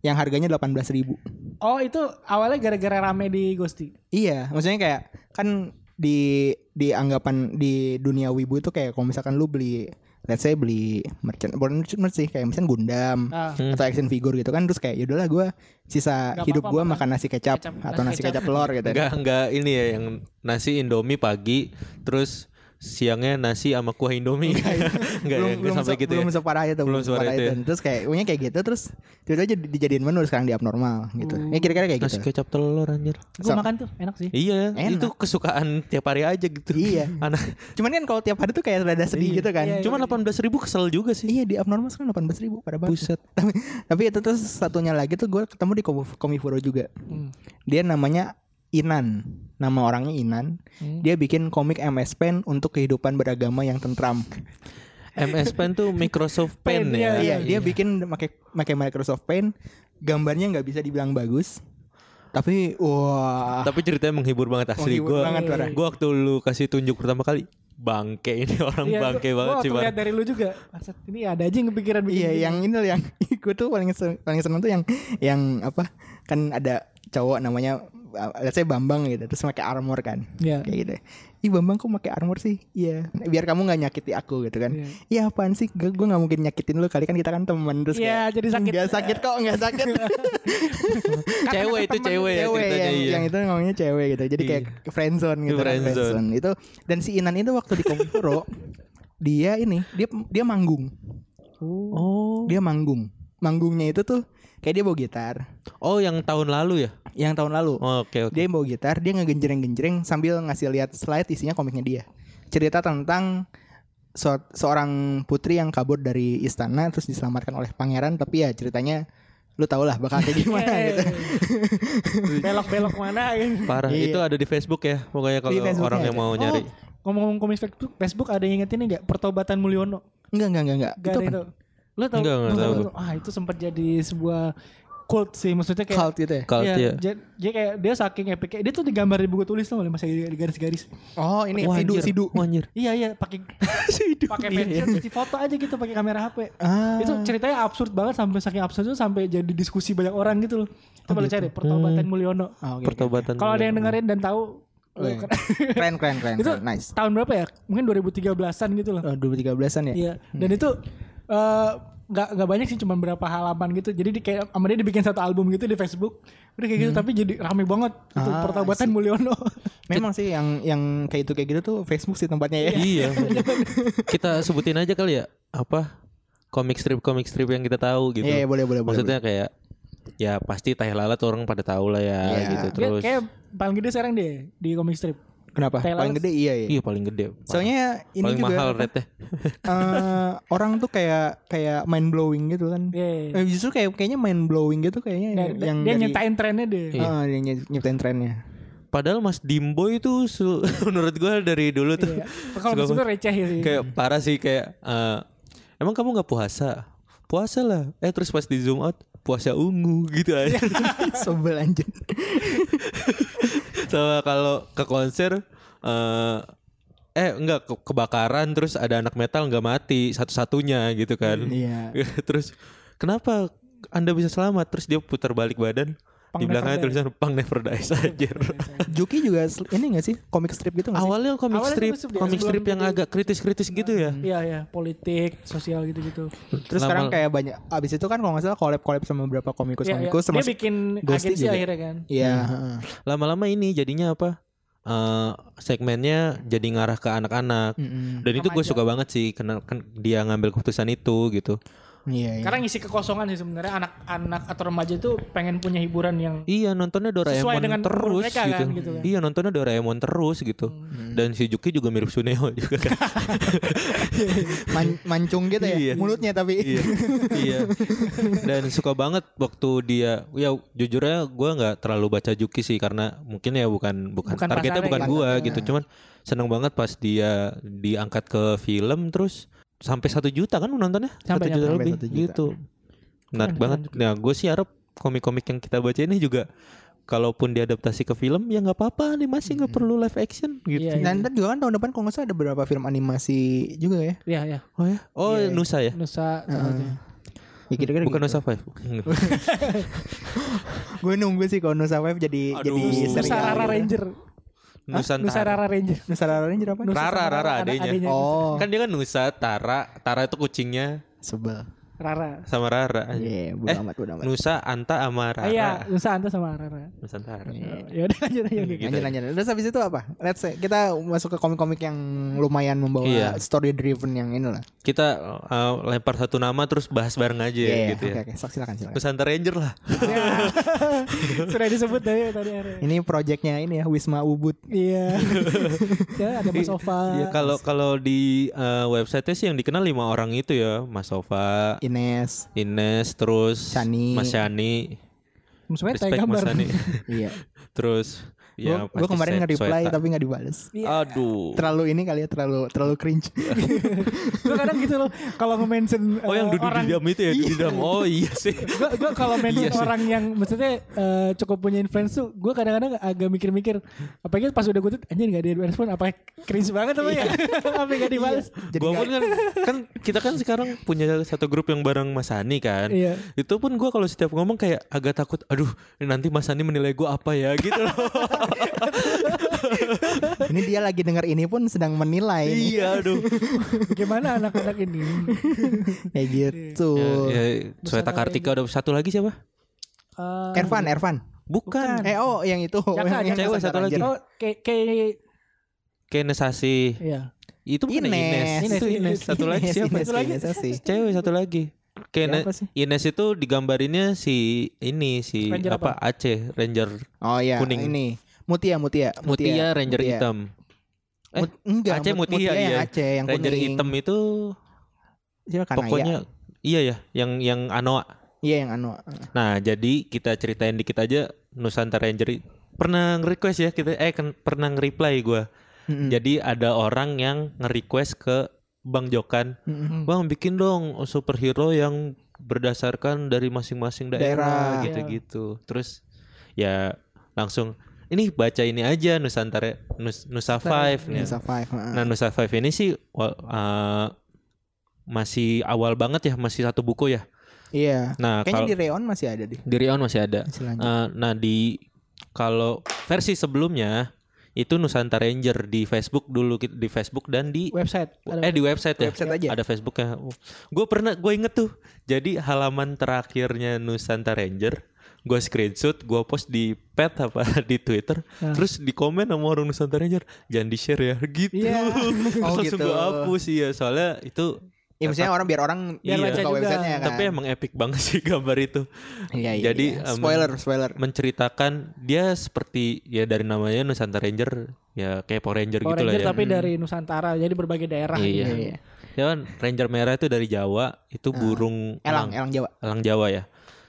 yang harganya 18.000 ribu Oh, itu awalnya gara-gara rame di Ghosty. Iya, maksudnya kayak kan di di anggapan di dunia wibu itu kayak kalau misalkan lu beli let's say beli merchant bukan merchant sih kayak misalnya Gundam Ah. atau action figure gitu kan terus kayak yaudahlah gue sisa Nggak hidup gue makan makan nasi kecap, kecap, atau nasi nasi kecap. kecap telur gitu. Enggak enggak ini ya yang nasi Indomie pagi terus siangnya nasi sama kuah Indomie. Enggak ya, belum enggak belum, sampai se- gitu belum ya. separah itu Belum separah itu ya. terus kayak punya kayak gitu terus tiba-tiba jadi dijadiin menu sekarang di abnormal gitu ya kira-kira kayak Nasi gitu kecap telur anjir. Gue So- makan tuh, enak sih. Iya, Enak. itu kesukaan tiap hari aja gitu. Iya. Anak. cuman kan kalau tiap hari tuh kayak rada sedih gitu kan Iya, Cuma 18 ribu kesel juga sih. Iya di abnormal sekarang 18 ribu pada banget. Buset. Tapi, tapi itu terus satunya lagi tuh gue ketemu di Komi- Komifuro juga. Hmm. Dia namanya Inan. Nama orangnya Inan. Hmm. Dia bikin komik MS Pen untuk kehidupan beragama yang tentram. MS Pen tuh Microsoft Pen, Pen, ya. Iya, dia bikin pakai pakai Microsoft Paint. Gambarnya nggak bisa dibilang bagus. Tapi wah, Tapi ceritanya menghibur banget asli. Menghibur Gua banget, Bara. gua waktu lu kasih tunjuk pertama kali bangke ini orang Iya, bangke gua banget sih, lihat dari lu juga. Maksud, ini ada aja yang kepikiran bikin iya yang ini loh, yang gue tuh paling sen- paling seneng tuh yang yang apa? Kan ada cowok namanya uh, let's say Bambang gitu terus pakai armor kan. Iya. kayak gitu ih bambang kok pakai armor sih iya biar kamu nggak nyakiti aku gitu kan Iya. iya apaan sih gue gue nggak mungkin nyakitin lu kali kan kita kan teman terus Iya, kayak, jadi sakit. nggak sakit kok nggak sakit cewek itu cewek ya cewek ceritanya yang, iya. yang itu ngomongnya cewek gitu jadi kayak friendzone gitu kan, Friendzone. friendzone. itu dan si Inan itu waktu di Komifuro dia ini dia dia manggung Oh. dia manggung manggungnya itu tuh kayak dia bawa gitar Oh, yang tahun lalu ya? yang tahun lalu Oh, Oke, oke. dia bawa gitar dia ngegenjreng-genjreng sambil ngasih lihat slide isinya komiknya dia cerita tentang so- seorang putri yang kabur dari istana terus diselamatkan oleh pangeran tapi ya ceritanya lu tau lah bakal kayak gimana gitu Belok-belok mana gitu. Parah, Iya. itu ada di Facebook ya. Pokoknya kalau orang yang ada. mau nyari. Oh, ngomong-ngomong komik Facebook, Facebook ada yang inget ini enggak? Pertobatan Mulyono. enggak enggak enggak enggak Gak itu ada apa? itu. Lo tau? Enggak, enggak lo tahu. tau. Ah, itu sempat jadi sebuah cult sih. Maksudnya kayak cult gitu ya Cult Iya, ya. ja- Dia kayak dia saking epic dia tuh digambar di buku tulis tuh masih di garis-garis. oh ini Wah, sidu anjir. sidu Wah, anjir. Iya iya pakai pakai pensil terus di foto aja gitu pakai kamera HP. ah Itu ceritanya absurd banget sampai saking absurd itu sampai jadi diskusi banyak orang gitu loh. Coba lo cari Pertobatan Mulyono. Oh, oke, oke. Pertobatan. Kalau ada yang dengerin dan tahu Oh, iya. keren keren keren, itu keren. nice tahun berapa ya? Mungkin 2013-an gitu loh. oh, 2013an ya Iya. Dan itu eh, nggak nggak banyak sih cuma berapa halaman gitu. Jadi di kayak sama dia dibikin satu album gitu di Facebook. Udah kayak gitu tapi jadi rame banget itu Ah, Pertobatan Mulyono. memang sih yang yang kayak itu kayak gitu tuh Facebook sih tempatnya ya Iya. kita sebutin aja kali ya apa komik strip komik strip yang kita tahu gitu. Iya, iya, boleh, boleh, boleh, Maksudnya kayak ya pasti teh lalat orang pada tahu lah ya Iya. gitu terus. kayak paling gede sekarang deh di comic strip. Kenapa Taylor- paling gede iya ya Iya paling gede. soalnya ini paling juga mahal rate eh, orang tuh kayak kayak mind blowing gitu kan Iya. Eh, justru kayak kayaknya mind blowing gitu kayaknya Dan- yang dia dari, nyetain trennya deh. Iya. Ah, dia nye- nyiptain trennya Padahal Mas Dimbo itu menurut gua dari dulu tuh Iya. Kalau suka sebenarnya receh sih. kayak parah sih kayak eh, emang kamu nggak puasa puasa lah eh terus pas di zoom out puasa ungu gitu aja sebel anjir sama kalau ke konser eh eh enggak ke- kebakaran terus ada anak metal nggak mati satu-satunya gitu kan. Iya. Terus kenapa anda bisa selamat? Terus dia putar balik badan Pang di belakangnya tulisan Pang Never Dies aja. Juki juga ini gak sih komik strip gitu gak sih? Awalnya komik Awalnya strip, komik strip komik strip yang agak kritis-kritis gitu ya. Iya ya, politik, sosial gitu-gitu. Terus Lama- sekarang kayak banyak abis itu kan kalau nggak salah collab collab sama beberapa komikus Iya, iya. komikus Dia bikin agensi juga. akhirnya kan. Iya. Hmm. heeh. Lama-lama ini jadinya apa? Eh, segmennya jadi ngarah ke anak-anak. Mm-mm. Dan itu gue suka banget sih karena kan dia ngambil keputusan itu gitu. Iya. iya. Karena ngisi kekosongan sih sebenarnya anak-anak atau remaja itu pengen punya hiburan yang Iya nontonnya Doraemon Sesuai dengan terus mereka gitu. kan, gitu kan. Iya nontonnya Doraemon terus gitu. Dan si Juki juga mirip Suneo juga kan. Man- mancung gitu ya Iya. mulutnya tapi. iya. iya. Dan suka banget waktu dia ya jujurnya gue nggak terlalu baca Juki sih karena mungkin ya bukan bukan, Bukan targetnya bukan gitu. gua gitu. Cuman seneng banget pas dia diangkat ke film terus sampai satu juta kan nontonnya Sampai satu juta nyampe lebih satu juta. gitu. Menarik banget. Nah gue sih harap komik-komik yang kita baca ini juga kalaupun diadaptasi ke film ya nggak apa-apa animasi nggak perlu live action gitu. Iya, Dan ntar juga kan tahun depan kalau nggak salah ada beberapa film animasi juga ya. Iya, iya. Oh ya? Oh Iya. Nusa ya? Nusa satunya. Ya kira-kira Bukan gitu. Nusa Five. Gue nunggu sih kalau Nusa Five jadi Aduh. jadi Nusa serial. Rara gitu. Ranger. Nusantara. Nusa Rara Ranger. Nusa Rara Ranger apa? Nusa Rara, Rara adenya. Oh, Kan dia kan Nusa, Tara, Tara itu kucingnya sebel. Rara. sama Rara. Iya, bodo Eh, amat, bodo amat. Nusa, Anta sama Ah, iya, Rara. Nusa Anta sama Rara. Nusantara. Ya udah lanjut aja. Gitu. Lanjut, lanjut. Terus habis itu apa? Let's say kita masuk ke komik-komik yang lumayan membawa Iya. story driven yang ini lah. Kita uh, lempar satu nama terus bahas bareng aja Iya, gitu oke ya. oke. Sok, silakan silakan. Nusantara Ranger lah. Ya. Sudah disebut tadi tadi. Ini projectnya ini ya Wisma Ubud. Iya. ya ada Mas Sofa. Iya kalau kalau di uh, website sih yang dikenal lima orang itu ya, Mas Sova, Ines. Ines, terus Shani. Mas Shani, respect tanya Mas gambar. Shani. Iya. terus ya gue kemarin nge-reply Sweta. tapi nggak dibales. Iya. Aduh. Terlalu ini kali ya, terlalu terlalu cringe. Gue kadang gitu loh kalau nge-mention Oh yang eh, duduk orang di itu ya, duduk di dam. Oh iya sih. gue gue kalau mention Iya sih. orang yang maksudnya eh, cukup punya influence tuh gue kadang-kadang agak mikir-mikir apalagi pas udah gue tuh anjir gak ada respon apa cringe banget apa ya apa gak dibales Jadi gua nggak- pun kan kan kita kan sekarang punya satu grup yang bareng Mas Hani kan. Iya. Itu pun gua kalau setiap ngomong kayak agak takut, aduh nanti Mas Hani menilai gua apa ya gitu loh. ini dia lagi dengar ini pun sedang menilai. iya, aduh. gimana anak-anak ini Kayak gitu. ya, ya, Sweta Kartika udah satu lagi siapa? Eh, Ervan, Ervan. Bukan. Eh oh yang itu. Jaka, yang. Cewek satu lagi. oh kayak kayak Kenesasi. iya Itu bukan Ines. Ines. Ines, Itu Ines. Ines. Satu lagi Ines, siapa? Ines, Satu lagi. Cewek satu lagi. Sih? Ines itu digambarinnya si ini si Ranger apa? Aceh Ranger Oh iya, Kuning. ini. Mutia, Mutia. Mutia Ranger Mutia. hitam. Eh, Mut- enggak, Aceh Mut- Mutia, yang iya. Aceh yang Ranger kuning. hitam itu Siapa Kanaya? pokoknya iya ya, yang yang Anoa. Iya yang anu. Nah, jadi kita ceritain dikit aja Nusantara Ranger pernah nge-request ya kita eh pernah nge-reply gua. Mm-mm. Jadi ada orang yang nge-request ke Bang Jokan, Mm-mm. "Bang, bikin dong superhero yang berdasarkan dari masing-masing daerah Daerah. gitu-gitu." Terus ya langsung ini baca ini aja Nusantara Nus, Nusa Five nih. Nusa Five. Nah, Nusa Five ini sih uh, masih awal banget ya, masih satu buku ya. Iya. Nah, Kayaknya kalau di Reon masih ada deh. di Rion masih ada. Masih. Uh, nah, di kalau versi sebelumnya itu Nusantara Ranger di Facebook dulu di Facebook dan di website ada eh di website ya. Website aja? Ada Facebooknya. Gue pernah gue inget tuh. Jadi halaman terakhirnya Nusantara Ranger gue screenshot, gue post di pet apa di Twitter, Nah. terus di komen sama orang Nusantara Ranger, jangan di share ya, gitu. Iya. Terus Oh, langsung gitu. gue hapus ya, soalnya itu Ya maksudnya orang biar orang Biar Iya. juga. websitenya kan. tapi emang epic banget sih gambar itu. Iya, iya, Jadi, iya. spoiler, spoiler. Menceritakan dia seperti ya dari namanya Nusantara Ranger, ya kayak Power Ranger Power gitu lah Ranger ya. tapi dari Nusantara jadi berbagai daerah Iya. Iya, iya. Ya kan Ranger merah itu dari Jawa, itu burung Elang, elang Jawa. elang Jawa ya.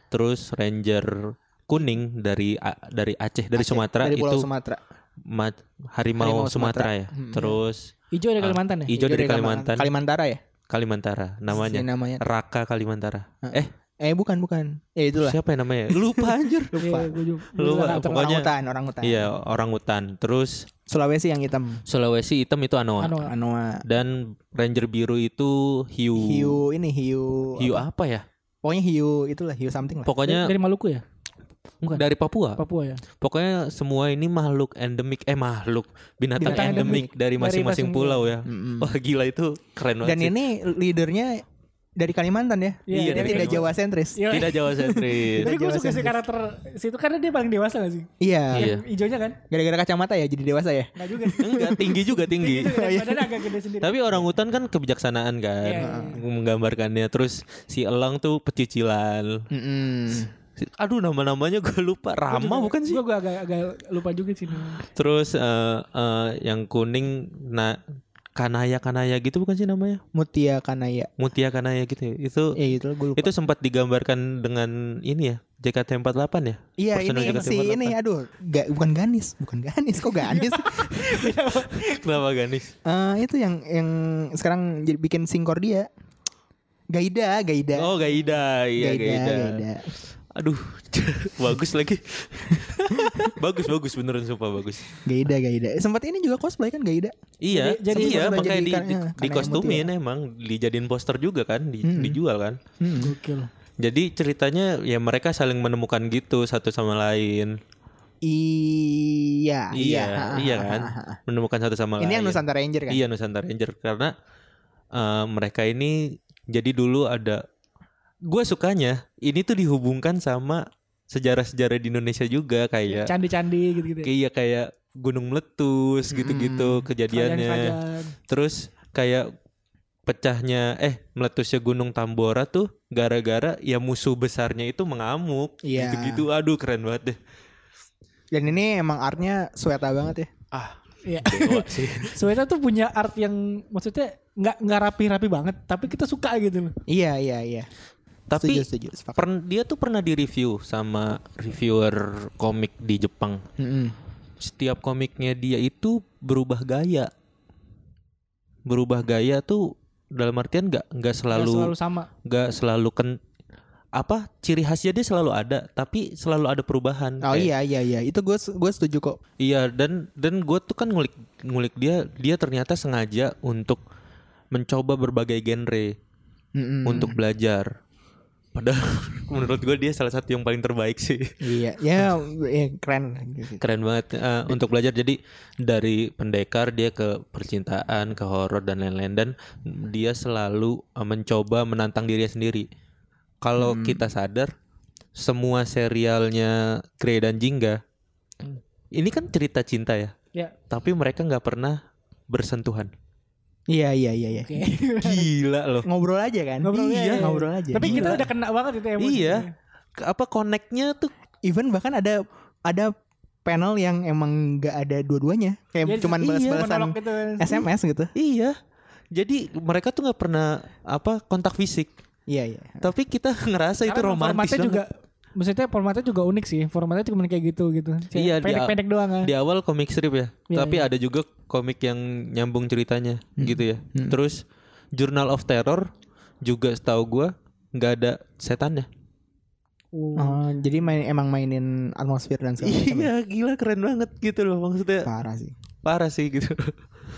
Terus Ranger kuning dari A- dari Aceh, dari Aceh, Sumatera dari Pulau itu Sumatera. ma- harimau, Harimau Sumatera, Sumatera. ya. Hmm. Terus hijau dari Kalimantan ya hijau dari Kalimantan, Kalimantan ya? Kalimantan namanya. Si namanya. Raka Kalimantan. Eh, Eh bukan, bukan. Ya itulah. siapa yang namanya? Lupa anjir. Iya, gua juga- Lu gua juga apa, nggak tahu. pokoknya- orang hutan, orang hutan. Iya, orang hutan. Terus Sulawesi yang hitam. Sulawesi hitam itu Anoa. Anu, Anoa. Dan Ranger biru itu hiu. Hiu ini hiu. Hiu apa ya? Pokoknya hiu itulah hiu something lah. Pokoknya dari Maluku ya Bukan. dari Papua. Papua ya. Pokoknya semua ini makhluk endemik eh makhluk binatang, Binatang endemik, endemik dari dari masing-masing masing- pulau ya. Mm-mm. Wah gila itu keren banget. Dan sih. ini leadernya dari Kalimantan ya. Iya, Iya, Dia dari tidak Kalimantan. Jawa sentris. Iya. tidak Jawa sentris. Tapi gue suka sih sentris. karakter situ karena dia paling dewasa gak sih? Iya. Iya. Hijaunya kan? Gara-gara kacamata ya jadi dewasa ya. Enggak juga. Enggak, tinggi juga tinggi. Itu kan badannya agak gede sendiri. Tapi orang hutan kan kebijaksanaan kan Iya. menggambarkannya. Terus si elang tuh pecicilan. Mm-mm. Si- Aduh nama-namanya gue lupa. Rama bukan sih? Gue agak agak lupa juga sih. Terus eh, eh, yang kuning na kanaya kanaya gitu bukan sih namanya? Mutia Kanaya. Mutia kanaya gitu. ya. Itu Ya itu gue lupa. itu sempat digambarkan dengan ini ya JKT48 ya? Iya ini si JKT48. ini aduh ga, bukan Ganis, bukan Ganis kok Ganis. Kenapa Ganis? Eh itu yang yang sekarang jadi bikin singkor dia. Gaida, Gaida. Oh Gaida, iya Gaida. Gaida. Aduh, bagus lagi. bagus bagus beneran sumpah bagus. Gaida, Gaida. Eh, Sempat ini juga cosplay kan Gaida. Iya, Jadi- jadi iya makanya jadi di, kan- di, ya, karena dikostumin emot emang dijadiin poster juga kan, di- Mm-mm. dijual kan. Hmm. Gokil. Jadi ceritanya ya mereka saling menemukan gitu satu sama lain. Iya, Iya, iya Ha, kan? ha, ha, ha. Menemukan satu sama lain. Ini yang Nusantara Ranger kan? Iya Nusantara Ranger karena eh, mereka ini jadi dulu ada gue sukanya ini tuh dihubungkan sama sejarah-sejarah di Indonesia juga kayak Candi-candi gitu-gitu. ya. kayak kayak gunung meletus gitu-gitu kejadiannya. Kerajaan-kerajaan. Terus kayak pecahnya eh meletusnya gunung Tambora tuh gara-gara ya musuh besarnya itu mengamuk Iya. gitu-gitu. Aduh keren banget deh. Dan ini emang artnya Sweta banget ya. Ah, Iya. Sweta tuh punya art yang maksudnya nggak nggak rapi-rapi banget, tapi kita suka gitu loh. Iya, iya, iya. Tapi setuju, setuju. pern- dia tuh pernah di-review sama reviewer komik di Jepang. Mm-mm. Setiap komiknya dia itu berubah gaya. Berubah gaya tuh dalam artian nggak nggak Nggak selalu selalu sama. nggak selalu ken apa ciri khasnya dia selalu ada tapi selalu ada perubahan Oh Kayak- iya, iya, iya. Itu gue gue setuju kok. iya dan dan gue tuh kan ngulik ngulik dia dia ternyata sengaja untuk mencoba berbagai genre Mm-mm. untuk belajar padahal menurut gue dia salah satu yang paling terbaik sih. Iya, ya, ya keren. keren banget eh, untuk belajar. Jadi dari pendekar dia ke percintaan ke horor dan lain-lain. Dan dia selalu eh, mencoba menantang dirinya sendiri. Kalau kita sadar semua serialnya Grey dan Jingga ini kan cerita cinta ya? Ya. tapi mereka nggak pernah bersentuhan Iya, iya, iya, iya. Oke. gila loh Ngobrol aja kan? Ngobrol iya, aja. ngobrol aja. Tapi kita Gila. udah kena banget itu emosi. iya Ke- apa connectnya tuh even bahkan ada ada panel yang emang nggak ada dua-duanya, kayak Iya, cuman iya, balas-balasan gitu. SMS gitu. iya jadi mereka tuh nggak pernah apa kontak fisik Iya, iya. tapi kita ngerasa itu Karena romantis formatnya banget. juga maksudnya formatnya juga unik sih. Formatnya cuma kayak gitu gitu. Iya, di- pendek-pendek doang kan. di awal komik strip ya Iya, tapi iya. ada juga komik yang nyambung ceritanya Hmm. gitu ya terus Journal of Terror juga setahu gua nggak ada setannya Oh. Oh, jadi main emang mainin atmosfer dan segala macam. ya? iya gila keren banget gitu loh maksudnya Parah sih. Parah sih gitu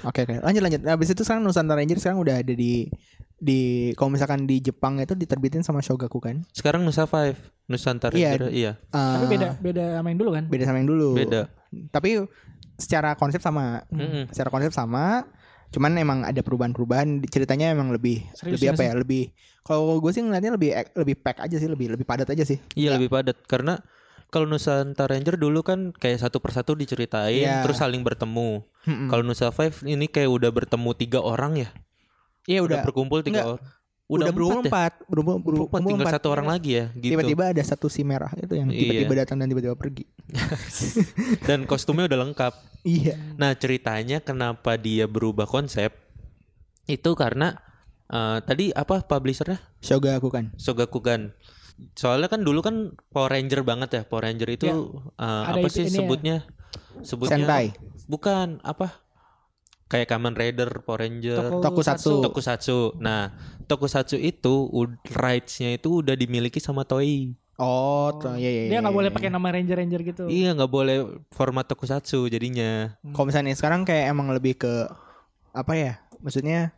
Oke, oke. Lanjut, lanjut. Habis itu sekarang Nusantara Ranger sekarang udah ada di di kalau misalkan di Jepang itu diterbitin sama Shogakukan. sekarang Nusa Five Nusantara Iya. Ranger, iya Tapi Eh, beda beda sama yang dulu kan. beda sama yang dulu. beda Tapi secara konsep sama. Mm-mm. Secara konsep sama. Cuman emang ada perubahan-perubahan ceritanya emang lebih Serius lebih apa sih? ya? Lebih kalau gue sih ngeliatnya lebih lebih pack aja sih, lebih lebih padat aja sih. iya lebih padat karena kalau Nusantara Ranger dulu kan kayak satu persatu diceritain Iya. terus saling bertemu Mm-mm. kalau Nusa Five ini kayak udah bertemu tiga orang ya Iya udah, udah berkumpul tiga Enggak. orang udah, empat berumur ya? empat, berumur berumur Berumur, tinggal empat. satu orang lagi ya gitu Tiba-tiba ada satu si merah itu yang Iya. tiba-tiba datang dan tiba-tiba pergi. dan kostumnya udah lengkap Iya. Nah ceritanya kenapa dia berubah konsep itu karena eh, tadi apa publishernya Shogakukan. Shogakukan. Soalnya kan dulu kan Power Ranger banget ya Power Ranger itu Ya. Ada apa itu- sih ini ya. sebutnya? Sebutnya Sentai. bukan apa? Kayak Kamen Rider, Power Ranger, Tokusatsu. Tokusatsu. Nah Tokusatsu itu rights-nya itu udah dimiliki sama Toei. Oh, tuh, iya iya. Dia iya, nggak boleh iya. pakai nama ranger ranger gitu. Iya nggak boleh format Tokusatsu jadinya. Kalau misalnya sekarang kayak emang lebih ke apa ya? Maksudnya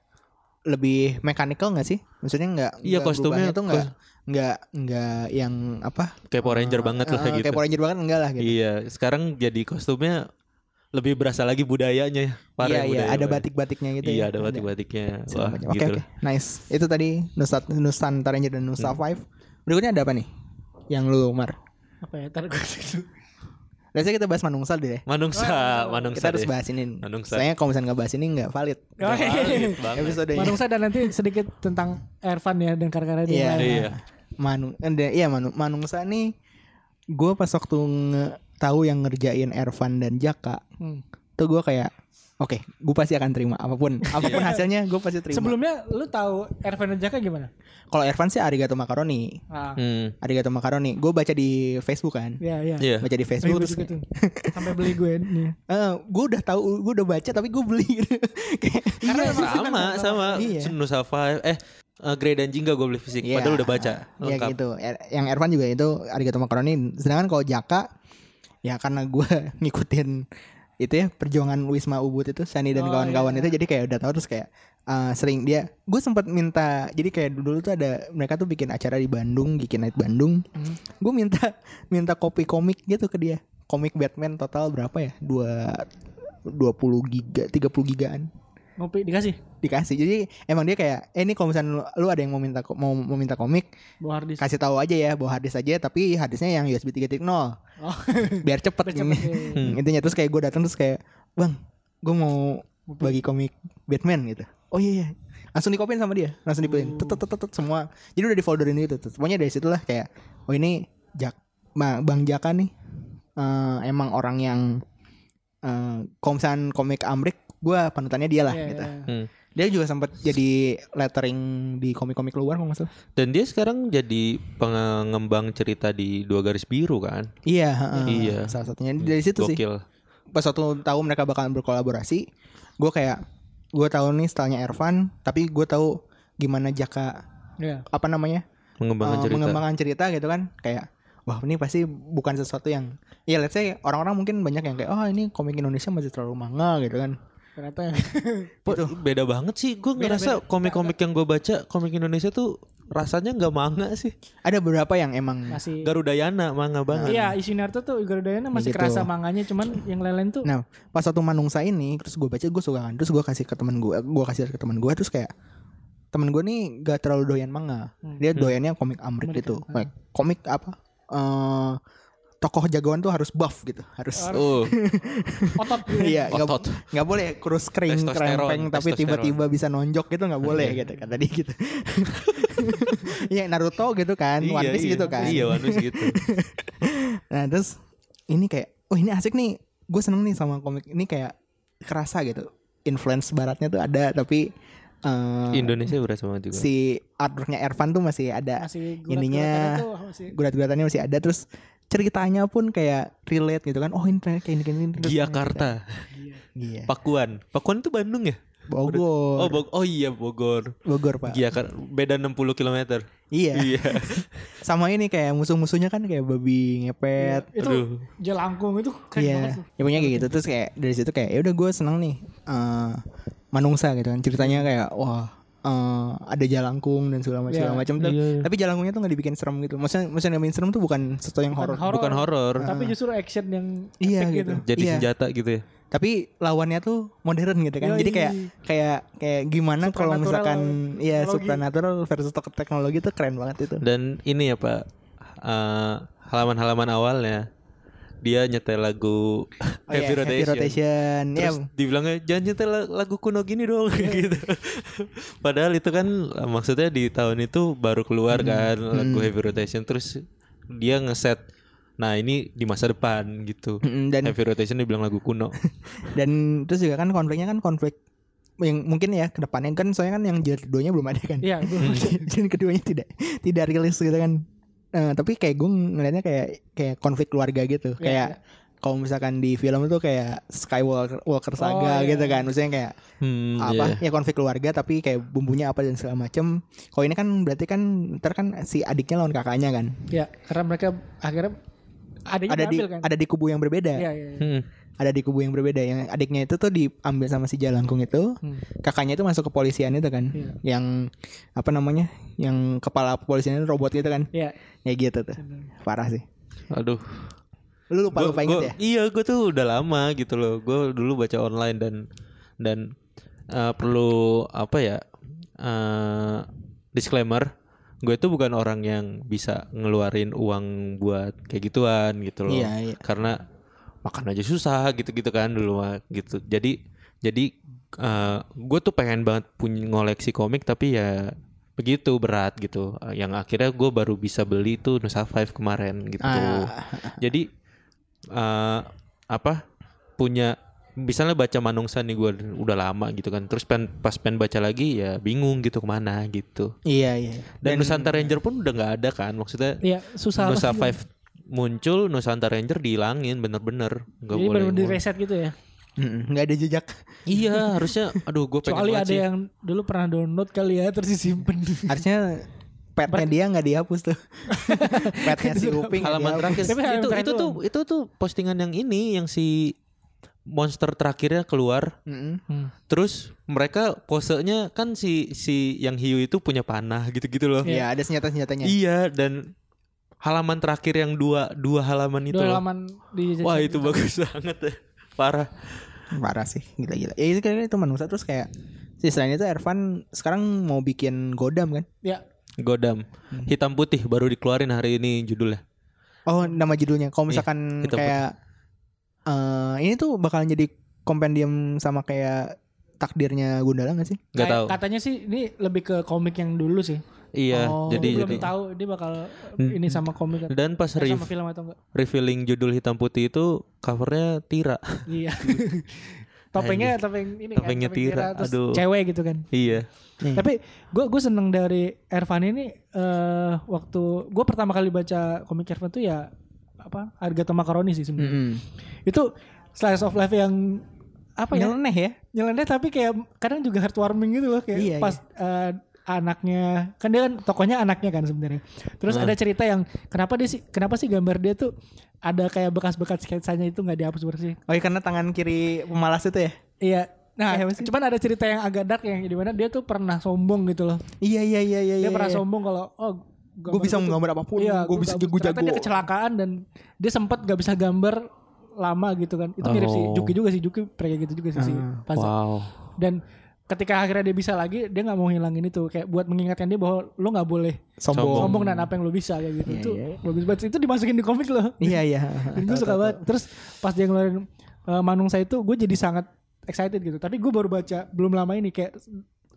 lebih mechanical nggak sih? Maksudnya nggak Iya, kostumnya tuh nggak nggak nggak yang apa Kayak Power Ranger banget lah eh, gitu. kayak Power Ranger banget enggak lah gitu Iya, sekarang jadi kostumnya lebih berasa lagi budayanya ya. Parah iya ya, iya ada batik-batiknya gitu Iya, ya. ada batik-batiknya. Wah, macam. Oke gitu oke lah. nice itu tadi Nusa Nusantara Ranger dan Nusa Five berikutnya ada apa nih yang lu mar Apa ya? Ntar gue Biasanya kita bahas Manungsa deh Manungsa, Manungsa kita harus bahas ini Manungsa. Soalnya kalau misalnya nggak bahas ini nggak valid Valid banget. episodenya Manungsa dan nanti sedikit tentang Ervan ya dan karya-karya dia. Iya. Iya. Manu, eh, iya Manu, Manungsa nih gue pas waktu nge- tahu yang ngerjain Ervan dan Jaka Hmm. tuh gue kayak oke gue pasti akan terima apa pun apa pun hasilnya gue pasti terima Sebelumnya lu tahu Ervan dan Jaka gimana? kalau Ervan sih Arigato Macaroni Ah. Hmm. Arigato Macaroni gue baca di Facebook kan Iya, iya. Iya. baca di Facebook Ribut terus gitu. Sampai beli gue nih. gue udah tahu gue udah baca tapi gue beli kayak Karena iya, emang sama sama Iya. Nusa Five eh eh, Grey dan Jingga gue beli fisik Iya. padahal udah baca Iya lengkap gitu. Er- Yang Ervan juga itu Arigato Macaroni. Sedangkan kalau Jaka ya karena gue ngikutin itu ya perjuangan Wisma Ubud itu Sani dan Oh, kawan-kawan iya. itu jadi kayak udah tahu terus kayak uh, sering dia gue sempat minta jadi kayak dulu tuh ada mereka tuh bikin acara di Bandung Geeky Night Bandung Hmm. gue minta minta kopi komik gitu ke dia komik Batman total berapa ya dua 20 giga 30 gigaan Ngopi dikasih? Dikasih. Jadi emang dia kayak eh ini kalau misalnya lu, lu ada yang mau minta mau mau minta komik bawa harddisk. kasih tahu aja ya bawa harddisk aja tapi harddisknya yang USB 3.0 Oh. biar cepet, Biar cepet, iya. Hmm, intinya. Terus kayak gue datang terus kayak bang gue mau bagi komik Batman gitu. Oh iya iya. Langsung dikopiin sama dia. Langsung dipilih. Tut, tut, tut, tut, semua. Jadi udah di folderin itu pokoknya dari situlah kayak oh ini Jak Bang, bang Jaka nih. Eh, emang orang yang eh kalau misalnya komik Amrik gue panutannya dia lah Iya, gitu iya. Hmm. dia juga sempat jadi lettering di komik-komik luar kalau salah dan dia sekarang jadi pengembang cerita di dua garis biru kan Iya, heeh. Iya. Salah satunya dari situ sih. gokil Pas waktu tahu mereka bakalan berkolaborasi, gue kayak gue tahu nih stylenya Ervan, tapi gue tahu gimana Jaka Iya. apa namanya mengembangkan eh, cerita mengembangkan cerita gitu kan, kayak wah ini pasti bukan sesuatu yang ya let's say orang-orang mungkin banyak yang kayak oh ini komik Indonesia masih terlalu manga gitu kan. Ternyata Po- beda banget sih gue ngerasa komik-komik yang gue baca komik Indonesia tuh rasanya nggak manga sih Ada beberapa yang emang masih Garudayana manga banget Iya, isi Naruto tuh Garudayana masih Gitu. kerasa manganya cuman yang lain-lain tuh Nah, pas waktu Manungsa ini terus gue baca gue suka kan. Terus gue kasih ke teman gue, gue kasih ke teman gue terus kayak temen gue nih gak terlalu doyan manga. Hmm. Dia doyannya komik Amrik Amrik, gitu. ya. Kayak komik apa? eh tokoh jagoan tuh harus buff gitu. Harus oh otot gitu. Iya, nggak Otot. nggak boleh kurus kering krempeng tapi tiba-tiba bisa nonjok gitu nggak boleh Iya. gitu kata dia gitu. Iya Naruto gitu kan, One Piece gitu kan. iya One Piece gitu Nah terus ini kayak, oh ini asik nih, gue seneng nih sama komik ini kayak kerasa gitu. Influence baratnya tuh ada tapi eh, Indonesia berasa banget juga si artworknya Ervan tuh masih ada, Masih ininya gulat-gulatannya tuh masih gurat-guratannya masih ada terus ceritanya pun kayak relate gitu kan. Oh ini kayak ini kayak ini. Giakarta Iya. Pakuan Pakuan itu Bandung ya Bogor. oh Bog oh iya Bogor Bogor pak. Giakarta beda 60 km Iya. iya Sama ini kayak musuh-musuhnya kan kayak babi ngepet. itu Aduh. jelangkung itu keren banget Iya. tuh. Ya punya kayak gitu terus kayak dari situ kayak ya udah gue seneng nih eh Manungsa gitu kan ceritanya kayak wah eh ada jalangkung dan segala macam segala macam tuh. iya, iya. Tapi jalangkungnya tuh nggak dibikin serem gitu. Maksudnya maksudnya yang bikin serem tuh bukan sesuatu yang horor. bukan horor Tapi justru action yang Iya epic gitu. jadi Iya. senjata gitu ya Tapi lawannya tuh modern gitu kan. Yoi. Jadi kayak kayak kayak gimana kalau misalkan ya supernatural versus tek- teknologi tuh keren banget itu. dan ini ya Pak eh, halaman-halaman awalnya dia nyetel lagu Oh Heavy iya, Rotation. Rotation. Ya, Terus dibilangnya jangan nyetel la- lagu kuno gini dong gitu. Padahal itu kan maksudnya di tahun itu baru keluar kan lagu Heavy Rotation terus dia ngeset nah ini di masa depan gitu. Mm, dan Heavy Rotation dibilang lagu kuno. dan terus juga kan konfliknya kan konflik yang mungkin ya ke depannya kan soalnya kan yang jilid keduanya belum ada kan Iya, jilid keduanya tidak tidak rilis gitu kan Eh, tapi kayak gue ngeliatnya kayak kayak konflik keluarga gitu Iya, kayak kalau misalkan di film itu kayak Skywalker Walker Saga Oh, iya. gitu kan maksudnya kayak Hmm, apa iya. ya konflik keluarga tapi kayak bumbunya apa dan segala macem kalau ini kan berarti kan ntar kan si adiknya lawan kakaknya kan ya karena mereka akhirnya ada di kan? ada di kubu yang berbeda. Iya, iya. iya. Hmm. Ada di kubu yang berbeda yang adiknya itu tuh diambil sama si Jalangkung itu. Hmm. Kakaknya itu masuk kepolisian itu kan. Iya. Yang apa namanya? Yang kepala kepolisian itu robot gitu kan. Iya. Ya gitu tuh. Parah sih. Aduh. Lu lupa Gua- lupa inget gua- ya? Iya, gue tuh udah lama gitu loh. Gue dulu baca online dan dan eh, perlu apa ya? eh, disclaimer, gue tuh bukan orang yang bisa ngeluarin uang buat kayak gituan gitu loh. Iya, iya. Karena makan aja susah gitu-gitu kan dulu mah gitu. Jadi jadi gue tuh pengen banget punya ngoleksi komik tapi ya begitu berat gitu. Eh, yang akhirnya gue baru bisa beli tuh Nusa Five kemarin gitu. Ah. Jadi eh apa punya misalnya baca Manungsa nih gue udah lama gitu kan. Terus pen, pas pen baca lagi ya bingung gitu ke mana gitu. Iya, iya. Dan, Nusantara Ranger pun udah nggak ada kan maksudnya. Iya, susah Nusa. Five muncul Nusantara Ranger dihilangin bener-bener nggak Jadi boleh. baru di reset gitu ya. Nggak ada jejak. Iya harusnya aduh gue pengen Kecuali banget ada yang dulu pernah download kali ya terus disimpan. Harusnya petnya dia nggak dihapus tuh. petnya si Uping halaman terakhir itu terakhir itu tuh itu tuh postingan yang ini yang si monster terakhirnya keluar Mm-mm. Hmm. terus mereka posenya kan si si yang hiu itu punya panah gitu-gitu loh Iya, ada senjata-senjatanya. iya dan halaman terakhir yang dua dua halaman itu Dua loh halaman di wah itu bagus banget ya. parah Parah sih, gila-gila. Ya itu kayaknya itu manusia terus kayak si selain itu Ervan sekarang mau bikin Godam kan? Ya, Godam Hmm. hitam putih baru dikeluarin hari ini judulnya Oh, nama judulnya. Kalau misalkan hitam kayak eh ini tuh bakalan jadi kompendium sama kayak takdirnya Gundala gak sih? nggak kayak tahu Katanya sih ini lebih ke komik yang dulu sih. Iya Oh. jadi belum jadi tahu dia bakal Hmm. ini sama komik atau dan pas eh, rev- sama film atau enggak. revealing judul hitam putih itu covernya Tira Iya. topengnya topeng ini kan, Topengnya topeng Tira, terus aduh. cewek gitu kan. iya. Tapi gue gue seneng dari Ervan ini eh waktu gue pertama kali baca komik Ervan tuh ya apa Harga Makaroni sih sebenarnya. Mm-mm. Itu slice of life yang apa ya? Nyeleneh ya? Nyeleneh tapi kayak kadang juga heartwarming gitu loh kayak Iya, pas eh, anaknya kan dia kan tokonya anaknya kan sebenarnya. Terus Nah. ada cerita yang kenapa dia sih kenapa sih gambar dia tuh ada kayak bekas-bekas sketsanya itu nggak dihapus bersih. Oh iya karena tangan kiri pemalas itu ya? Iya. Nah, Eh, sih? cuman ada cerita yang agak dark yang di mana dia tuh pernah sombong gitu loh. Iya iya iya iya. Dia iya, pernah iya. sombong kalau oh Gue bisa menggambar apa pun. Iya, gue bisa Ternyata jago. dia kecelakaan dan dia sempat gak bisa gambar lama gitu kan. Itu mirip si Oh. Juki juga sih. Juki kayak gitu juga sih si Ah, Paza. wow Dan ketika akhirnya dia bisa lagi, dia nggak mau hilangin itu kayak buat mengingatkan dia bahwa lo nggak boleh Sombong. sombong dan apa yang lo bisa kayak gitu. Iya, itu iya. bagus banget. Itu dimasukin di komik loh. Iya iya. Dan gue suka banget. Terus pas dia ngeluarin uh, Manungsa itu, gue jadi sangat excited gitu. Tapi gue baru baca belum lama ini kayak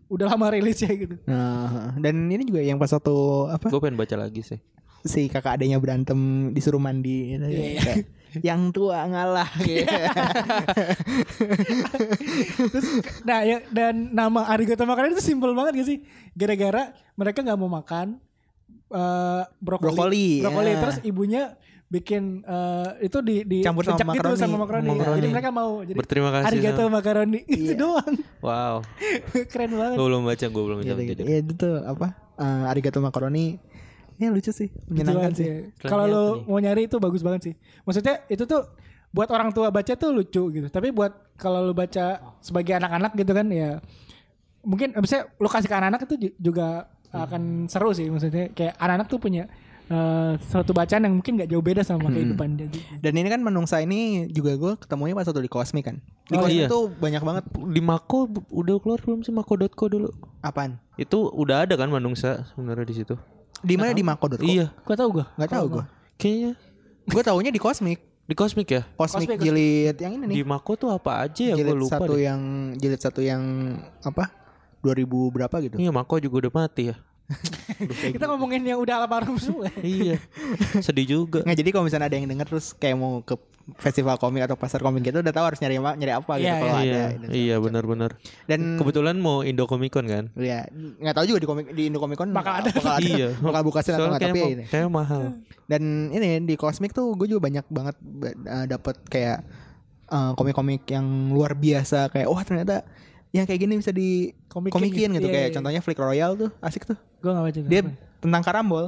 udah lama rilis ya gitu. Nah, dan ini juga yang pas waktu apa gue pengen baca lagi sih si kakak adanya berantem disuruh mandi gitu. Iya, iya. Kayak, yang tua ngalah gitu. Terus nah ya dan nama Arigato makanan itu simpel banget gak sih? Gara-gara mereka nggak mau makan eh brokoli. Brokoli, Brokoli. ya. Terus ibunya bikin eh, itu di di Campur sama becek gitu makaroni. sama makaroni. Makaroni. Jadi mereka mau jadi berterima kasih Arigato sama- makaroni itu Iya. doang. wow Keren banget. gue belum baca gue belum baca gitu, gitu. jadi Ya itu tuh apa? eh, arigato makaroni. Ini lucu sih, menyenangkan sih. sih. Kalau lo mau nyari itu bagus banget sih. Maksudnya itu tuh buat orang tua baca tuh lucu gitu. Tapi buat kalau lo baca sebagai anak-anak gitu kan ya mungkin misalnya lo kasih ke anak-anak itu ju- juga akan seru sih maksudnya kayak anak-anak tuh punya eh, suatu bacaan yang mungkin gak jauh beda sama kehidupan dia. gitu. Dan ini kan menungsa ini juga gue ketemunya pas waktu di Cosmic kan. Di Oh, Cosmic iya. tuh banyak banget di Mako udah keluar belum sih Mako.co dulu apaan? itu udah ada kan Manungsa sebenarnya di situ Di mana di Mako.co? iya Gua tau gua. Nggak tahu gue. kayaknya Gue taunya di Cosmic. di Cosmic ya Cosmic, Cosmic, jilid yang ini nih. di Mako tuh apa aja ya gue jilid lupa satu deh. yang jilid satu yang apa? 2000 berapa gitu. iya Mako juga udah mati ya Kita ngomongin yang udah almarhum semua. iya sedih juga Nggak jadi kalau misalnya ada yang denger terus kayak mau ke festival komik atau pasar komik gitu udah tahu harus nyari apa nyari apa gitu Iya, kalau ada. iya gitu. iya benar-benar Dan kebetulan mau Indo Comic Con kan ya nggak tahu juga di komik di Indo Comic Con Bakal ada. bakal ada iya bakal buka sale atau nggak tapi ya ini. kayak mahal Dan ini di Cosmic tuh gue juga banyak banget uh, dapat kayak uh, komik-komik yang luar biasa kayak wah ternyata yang kayak gini bisa di Komikin komikin gitu. gitu Iya, kayak iya. contohnya Flick Royale tuh asik tuh. Gua gak baca. Dia tentang karambol.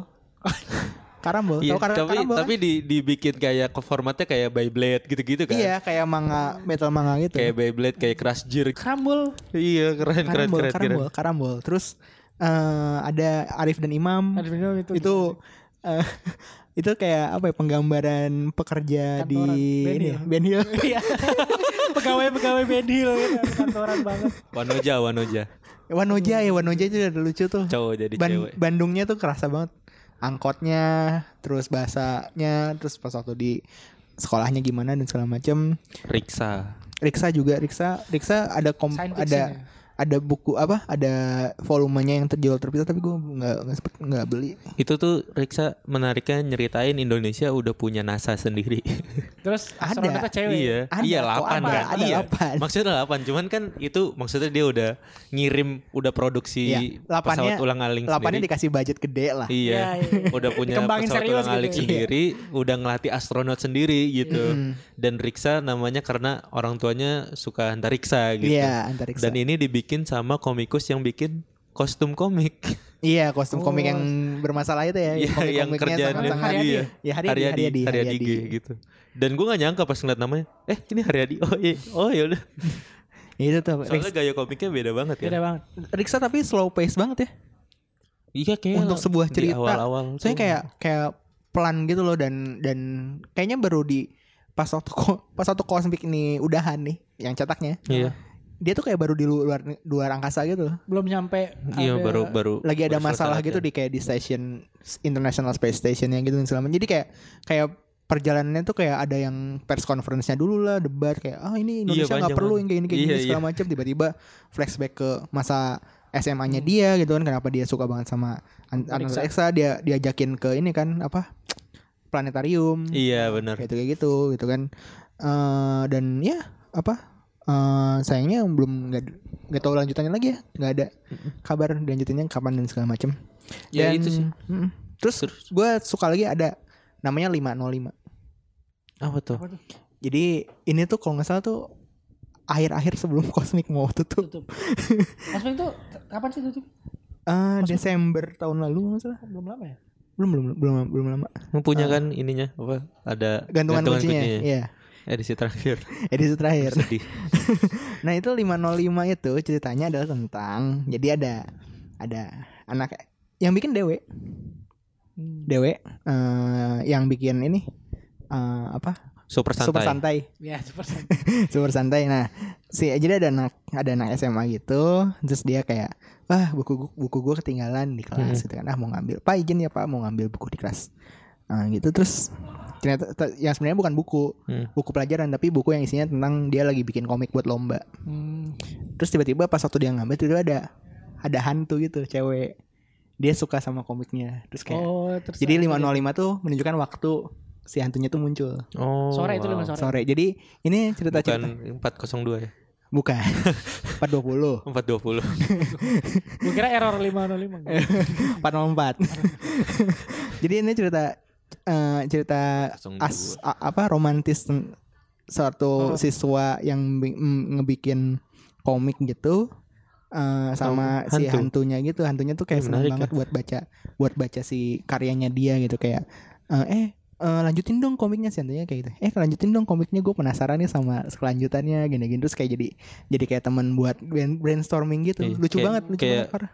Karambol. Iya, Tahu kar- tapi Karambol kan? tapi di dibikin kayak formatnya kayak Beyblade gitu-gitu kan. Iya, kayak manga metal manga gitu. Kayak Beyblade, kayak Crash Gear. Krambul. Iya, keren keren karambol, keren. keren. karambol, karambol. Terus eh, ada Arif dan Imam. Ada video itu. itu eh, itu kayak apa ya penggambaran pekerja di Kantoran. ini Ben Hill. Ben Hill. Iya. Pegawai-pegawai bedil gitu, kantoran banget. Wanoja, Wanoja. Wanoja ya Wanoja itu udah lucu tuh. Cowok jadi Ban- cewek. Bandungnya tuh kerasa banget. Angkotnya, terus bahasanya, terus pas waktu di sekolahnya gimana dan segala macam. Riksa. Riksa juga Riksa, Riksa ada kom Science ada? Ada buku apa? Ada volumenya yang terjual terpisah tapi gue nggak nggak sempet nggak beli. Itu tuh Riksa menariknya nyeritain Indonesia udah punya NASA sendiri. Terus Ada. cewek. iya, Ada iya kok, lapan ada, kan. ada iya. lapan. Maksudnya lapan, cuman kan itu maksudnya dia udah ngirim, udah produksi Iya, lapannya pesawat ulang-aling lapannya sendiri. dikasih budget gede lah. Iya, Iya, iya. udah punya pesawat serius ulang-alik gitu. sendiri, udah ngelatih astronot sendiri gitu. Dan Riksa namanya karena orang tuanya suka antariksa gitu. Iya, antariksa. Dan ini dibikin sama komikus yang bikin kostum komik. Iya kostum komik yang bermasalah itu ya. Iya, yang komik-komiknya kerja sangat-sangat- Haryadi iya. Ya Haryadi, Haryadi, Haryadi, Haryadi. G gitu. Dan gue gak nyangka pas ngeliat namanya, eh ini Haryadi. Oh iya, oh ya udah. Itu tuh. Soalnya gaya komiknya beda banget ya. Beda banget. Riksa tapi slow pace banget ya. Iya kayak Untuk sebuah di cerita. awal-awal. Soalnya tuh. kayak kayak pelan gitu loh dan dan kayaknya baru di pas waktu pas waktu kosmik ini udahan nih yang cetaknya. Iya. Dia tuh kayak baru di luar luar angkasa gitu. Belum nyampe. Iya ada- baru baru Lagi ada baru masalah gitu latihan. di kayak di station International Space Station yang gitu dan segala macam. Jadi kayak kayak perjalanannya tuh kayak ada yang press conference-nya dulu lah, debat kayak ah ini Indonesia nggak panjang perlu yang kayak ini kayak Iya, gini segala iya. macam tiba-tiba flashback ke masa SMA-nya dia gitu kan kenapa dia suka banget sama an- Antariksa. antariksa dia diajakin ke ini kan apa planetarium Iya benar. kayak itu kayak gitu gitu kan Eh dan ya apa eh sayangnya belum nggak nggak tahu lanjutannya lagi ya nggak ada kabar lanjutannya kapan dan segala macam Ya, dan itu sih. mm, terus, gue suka lagi ada namanya 505 Apa tuh? Apa tuh? jadi ini tuh kalau nggak salah tuh akhir-akhir sebelum kosmik mau tutup Tutup. Kosmik itu kapan sih tutup? Eh, Desember tahun lalu nggak salah Belum lama ya? belum belum belum belum lama Punya kan ininya apa? Ada gantungan, kuncinya iya Edisi terakhir. edisi terakhir Sedih. Nah itu 505 itu ceritanya adalah tentang jadi ada ada anak yang bikin Dewe Hmm. Dewe eh, yang bikin ini eh, apa Super santai. super santai Ya, super santai. super santai nah si jadi ada anak ada anak SMA gitu terus dia kayak wah buku buku gue ketinggalan di kelas gitu kan ah mau ngambil pak izin ya pak mau ngambil buku di kelas nah gitu terus ternyata te- yang sebenarnya bukan buku Hmm. buku pelajaran tapi buku yang isinya tentang dia lagi bikin komik buat lomba Hmm. terus tiba-tiba pas waktu dia ngambil tiba ada ada hantu gitu cewek dia suka sama komiknya terus kayak Oh, terus jadi ada- 505 tuh menunjukkan waktu si hantunya tuh muncul Oh. Sore itu wow. lima sore. sore jadi ini cerita Bukan cerita 402 ya. bukan 420 420. Gue kira error 505. 404 jadi ini cerita eh, cerita 02. as a- apa romantis suatu Oh. siswa yang mm, ngebikin komik gitu eh, sama Oh, si hantu. hantunya gitu hantunya tuh kayak seneng menarik banget buat baca buat baca si karyanya dia gitu kayak eh, eh eh, lanjutin dong komiknya sih hantunya kayak gitu eh lanjutin dong komiknya gue penasaran nih sama kelanjutannya gini-gini terus kayak jadi jadi kayak teman buat brain- brainstorming gitu Iya, lucu kayak- banget lucu kayak- banget parah.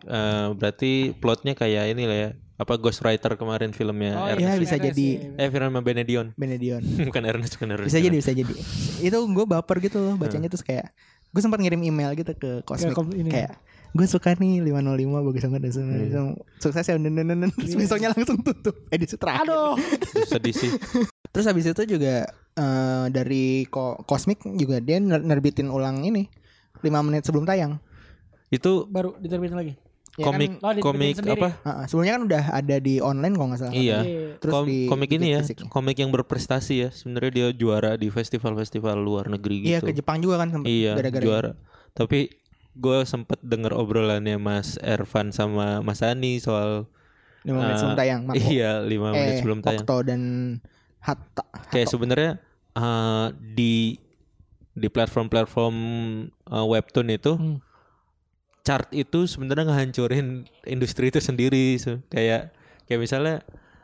Eh, berarti plotnya kayak ini lah ya. Apa Ghostwriter kemarin filmnya Oh, Ernest. iya, bisa Ernest, jadi. iya. Eh film Benedion. Benedion bukan Ernest, bukan Ernest. bisa jadi bisa jadi itu gue baper gitu loh bacanya terus kayak gue sempat ngirim email gitu ke Cosmic kom- ini. kayak gue suka nih 505 bagus banget dan segala macam. sukses ya dan dan dan terus Iya. besoknya langsung tutup edisi terakhir Aduh. Sedih sih. terus habis itu juga eh, dari ko Cosmic juga dia ner- nerbitin ulang ini 5 menit sebelum tayang Itu Baru diterbitin lagi. Ya komik Oh, dibikin komik sendiri. apa? kan, uh, sebelumnya kan udah ada di online kalau nggak salah Iya. terus Kom- di komik di ini ya, fisik. komik yang berprestasi ya. Sebenarnya dia juara di festival-festival luar negeri iya gitu. ke Jepang juga kan sempet Iya, gara-gara juara. Tapi gue sempet denger obrolannya Mas Ervan sama Mas Ani soal 5 menit eh, sebelum tayang Marco. iya 5 menit eh, sebelum tayang. Okto dan Hatta Kayak sebenarnya eh, di di platform-platform eh, webtoon itu Hmm. Chart itu sebenarnya ngehancurin industri itu sendiri. So, kayak kayak misalnya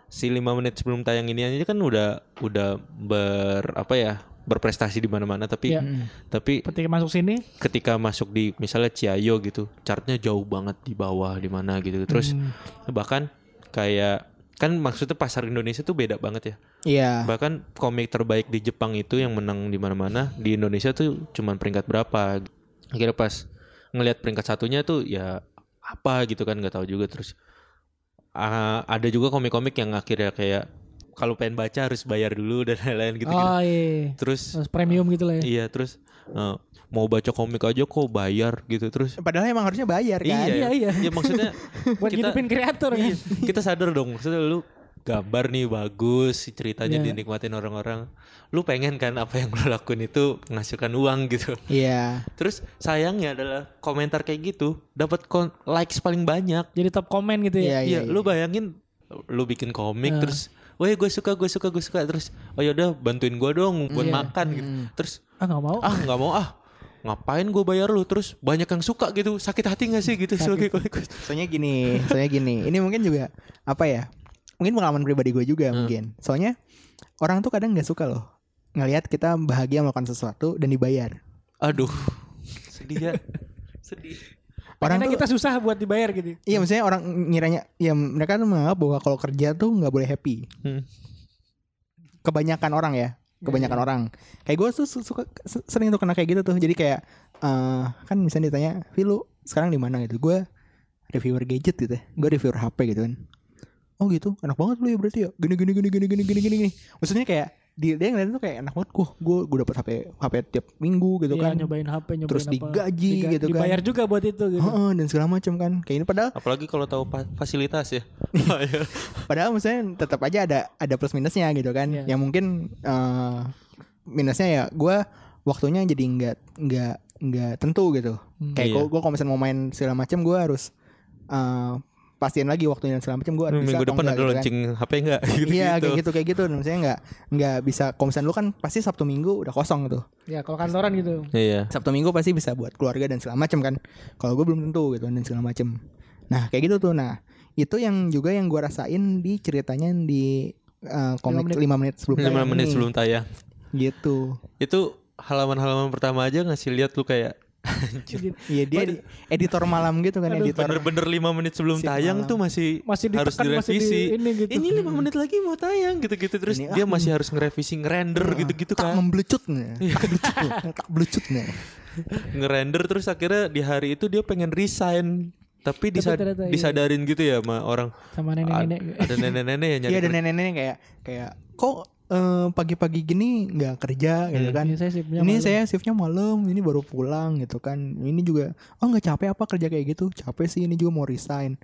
si lima menit sebelum tayang ini aja kan udah udah ber apa ya berprestasi di mana-mana tapi Iya. tapi Ketika masuk sini ketika masuk di misalnya Ciayo gitu chartnya jauh banget di bawah di mana gitu terus Hmm. bahkan kayak kan maksudnya pasar Indonesia tuh beda banget ya Iya. bahkan komik terbaik di Jepang itu yang menang di mana-mana di Indonesia tuh cuman peringkat berapa akhirnya pas ngelihat peringkat satunya tuh ya apa gitu kan nggak tahu juga terus ah, ada juga komik-komik yang akhirnya kayak kalau pengen baca harus bayar dulu dan lain-lain gitu, Oh iya. terus Terus premium gitu lah ya. iya terus eh, mau baca komik aja kok bayar gitu terus Padahal emang harusnya bayar kan. Iya, iya. ya maksudnya Buat kita- hidupin kreator kan. Iya, kita sadar dong maksudnya lu gambar nih bagus ceritanya Iya. dinikmatin orang-orang lu pengen kan apa yang lu lakuin itu menghasilkan uang gitu Iya. terus sayangnya adalah komentar kayak gitu dapat likes paling banyak Jadi top komen gitu ya. Iya, Iya, lu bayangin lu bikin komik Nah. terus Wah gue suka gue suka gue suka terus oh yaudah bantuin gue dong buat Iya. makan gitu terus Ah nggak mau. ah nggak mau ah ngapain gue bayar lu terus banyak yang suka gitu sakit hati gak sih gitu sebagai komikus Soalnya gini, soalnya gini. Ini mungkin juga apa ya? Mungkin pengalaman pribadi gue juga Hmm. mungkin. Soalnya orang tuh kadang nggak suka loh ngelihat kita bahagia melakukan sesuatu dan dibayar. aduh sedih ya sedih Orang Karena tuh, kita susah buat dibayar gitu. iya maksudnya orang ngiranya, ya mereka tuh menganggap bahwa kalau kerja tuh nggak boleh happy. Hmm. Kebanyakan orang ya, kebanyakan orang. Kayak gue tuh su- suka se- sering tuh kena kayak gitu tuh. Jadi kayak eh kan misalnya ditanya, "Vi lu sekarang di mana?" gitu. Gue reviewer gadget gitu ya. Gue reviewer HP gitu kan. Oh gitu, enak banget lu ya berarti ya. Gini gini gini gini gini gini gini. gini. Maksudnya kayak dia dia ngeliatnya tuh kayak enak banget gue gue gue dapat HP HP tiap minggu gitu Iya, kan. nyobain HP, nyobain Terus apa. digaji Diga- gitu kan. Dibayar juga buat itu gitu. Heeh, dan segala macam kan. Kayak ini padahal apalagi kalau tahu fasilitas ya padahal maksudnya tetap aja ada ada plus minusnya gitu kan. Yang mungkin eh, minusnya ya gue waktunya jadi nggak nggak nggak tentu gitu. Hmm. Kayak Iya. gue kalau misalnya mau main segala macam gue harus eh, pastiin lagi waktunya dan segala macam gue harus bisa minggu depan enggak ada gitu kan. launching HP enggak gitu Iya kayak gitu kayak gitu. Dan Maksudnya nggak nggak bisa. Misalnya lu kan pasti Sabtu Minggu udah kosong tuh. Ya kalau kantoran gitu. iya Sabtu Minggu pasti bisa buat keluarga dan segala macam kan. Kalau gue belum tentu gitu dan segala macam. Nah kayak gitu tuh. Nah itu yang juga yang gue rasain di ceritanya di uh, komik Lima 5 menit. sebelum lima tayang menit ini. sebelum tayang Gitu. itu halaman-halaman pertama aja ngasih lihat lu kayak. Iya dia di- editor malam gitu kan Aduh, editor. bener-bener lima menit sebelum Shift tayang malam. tuh masih Masih harus ditekan, masih di- direvisi ini gitu. ini lima menit lagi mau tayang gitu-gitu terus Ini, dia ah, masih harus ngerevisi ngerender gitu-gitu tak kan memblucut nih. Iya. Tak blucut nih. Tak nih. ngerender terus akhirnya di hari itu dia pengen resign tapi disad- ternyata iya. disadarin gitu ya sama orang Sama nenek-nenek. ada nenek-nenek yang nyari Iya ada nenek-nenek kayak kayak kok eh, pagi-pagi gini nggak kerja gitu kan. Ini saya shiftnya ini malam. saya shiftnya malam ini baru pulang gitu kan ini juga oh nggak capek apa kerja kayak gitu capek sih ini juga mau resign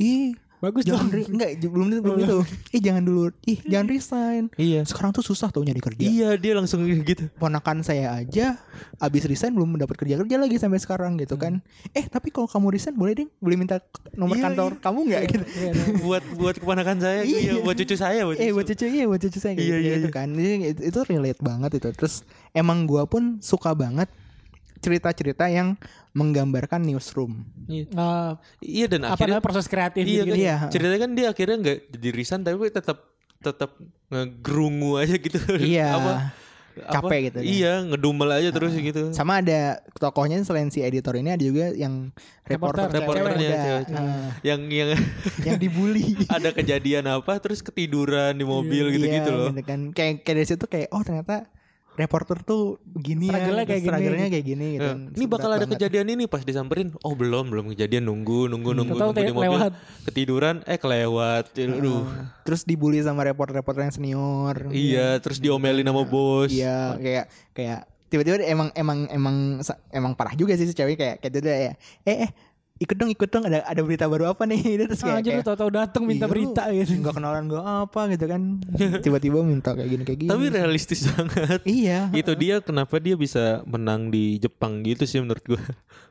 ih Bagus jangan dong. re- enggak belum belum itu ih jangan dulu. Ih jangan resign. Iya. Sekarang tuh susah tuh nyari kerja. Iya dia langsung gitu. Ponakan saya aja abis resign belum mendapat kerja kerja lagi sampai sekarang gitu kan. Eh tapi kalau kamu resign boleh deh boleh minta nomor Iya, kantor kamu nggak gitu? Iya, iya. buat buat keponakan saya Iya. iya. buat cucu saya buat eh cucu. buat cucu iya buat cucu saya kayak Iya, gitu, iya, gitu iya. kan itu, itu relate banget itu. Terus emang gua pun suka banget cerita-cerita yang menggambarkan newsroom Iya. Nah, Iya dan apa akhirnya namanya proses kreatif iya gitu. kan Iya. ceritanya kan dia akhirnya nggak jadi resign tapi tetap tetap ngegrungu aja gitu Iya. apa, Capek gitu kan. iya ngedumel aja terus gitu sama ada tokohnya selain si editor ini ada juga yang reporter, Reporter, cewek reporternya muda. cewek. Ah, yang yang yang dibully ada kejadian apa terus ketiduran di mobil gitu-gitu Iya, loh gitu kan kayak kayak dari situ kayak oh ternyata reporter tuh begini ya Struggle-nya kayak gini. kayak gini gitu. Nah, ini bakal ada banget. kejadian ini pas disamperin. Oh belum belum kejadian. Nunggu nunggu nunggu Tahu-tahu nunggu di mobil. lewat. ketiduran eh kelewat. Aduh. Ah, terus dibully sama reporter-reporter yang senior. Iya terus diomelin sama bos. Iya, kayak kayak tiba-tiba emang emang emang emang parah juga sih si cewek kayak kayak dia ya. Eh eh ikut dong ikut dong. Ada ada berita baru apa nih? Terus Ah, kayak, kayak tahu-tahu datang minta "Iya, lu berita gitu. nggak kenalan gue apa gitu kan. Tiba-tiba minta kayak gini kayak gini. Tapi realistis banget. Iya. Itu dia kenapa dia bisa menang di Jepang gitu sih menurut gua.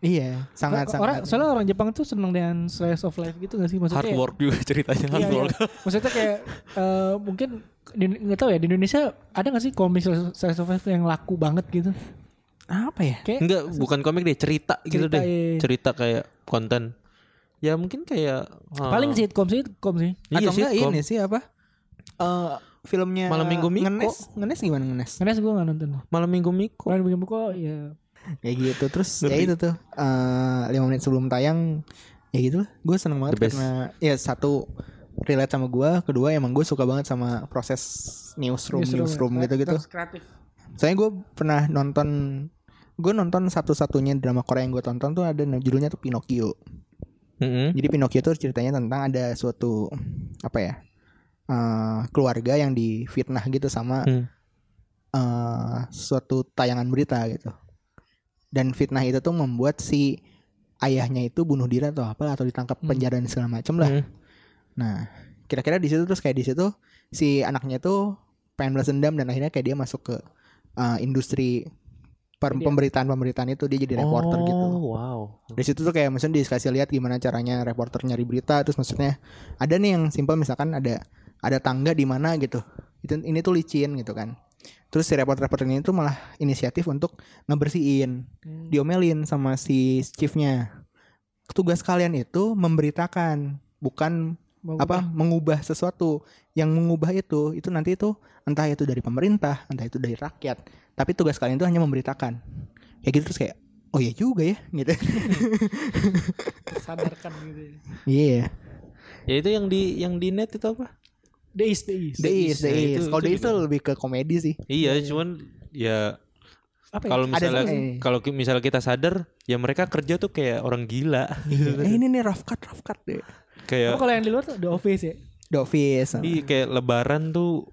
Iya sangat orang sangat. soalnya orang Jepang tuh seneng dengan slice of life gitu gak sih? Maksudnya hard work juga ceritanya hard Iya, iya. work. Maksudnya kayak eh, mungkin di, nggak tahu ya di Indonesia ada gak sih komik slice of life yang laku banget gitu? Apa ya Kayak enggak bukan komik deh cerita, gitu Cerita, deh iya. cerita kayak konten ya mungkin kayak uh, paling sitcom sitcom sih. iya atau enggak ini sih apa Eh, filmnya Malam Minggu Miko. Ngenes, ngenes gimana ngenes? Karena gue gak nonton. Malam Minggu Miko. Kalau bikin buku ya Kayak gitu terus ya itu tuh eh lima menit sebelum tayang ya gitu lah. Gue seneng banget The best. karena ya satu relate sama gue, kedua emang gue suka banget sama proses newsroom newsroom, ya. gitu-gitu. Terus kreatif. Soalnya gue pernah nonton gue nonton satu-satunya drama Korea yang gue tonton tuh ada judulnya tuh Pinocchio. Mm-mm. Jadi Pinocchio tuh ceritanya tentang ada suatu apa ya eh, keluarga yang difitnah gitu sama Hmm. eh, suatu tayangan berita gitu. Dan fitnah itu tuh membuat si ayahnya itu bunuh diri atau apa atau ditangkap Hmm. penjara dan segala macem lah. Hmm. Nah, kira-kira di situ terus kayak di situ si anaknya tuh pengen balas dendam dan akhirnya kayak dia masuk ke eh, industri. Pemberitaan-pemberitaan itu dia jadi reporter gitu. Oh, wow. Di situ tuh kayak maksudnya dikasih lihat gimana caranya reporter nyari berita terus maksudnya ada nih yang simpel misalkan ada ada tangga di mana gitu. Itu ini tuh licin gitu kan. Terus si reporter-reporter ini tuh malah inisiatif untuk ngebersihin. Diomelin sama si chiefnya. Tugas kalian itu memberitakan, bukan Mau apa mengubah sesuatu. Yang mengubah itu itu nanti itu entah itu dari pemerintah, entah itu dari rakyat. Tapi tugas kalian itu hanya memberitakan. Kayak gitu terus kayak oh iya juga ya gitu. sadarkan gitu. ya. Iya. Ya itu yang di yang di net itu apa? Nah, itu- East. Kalau itu tuh juga. lebih ke komedi sih. Iya, cuman ya Apa ya? kalau misalnya sama- kalau misalnya kita sadar ya mereka kerja tuh kayak orang gila. Eh ini nih rough cut, rough cut deh. Kayak kalau yang di luar tuh The Office ya. The Office. Iya kayak lebaran tuh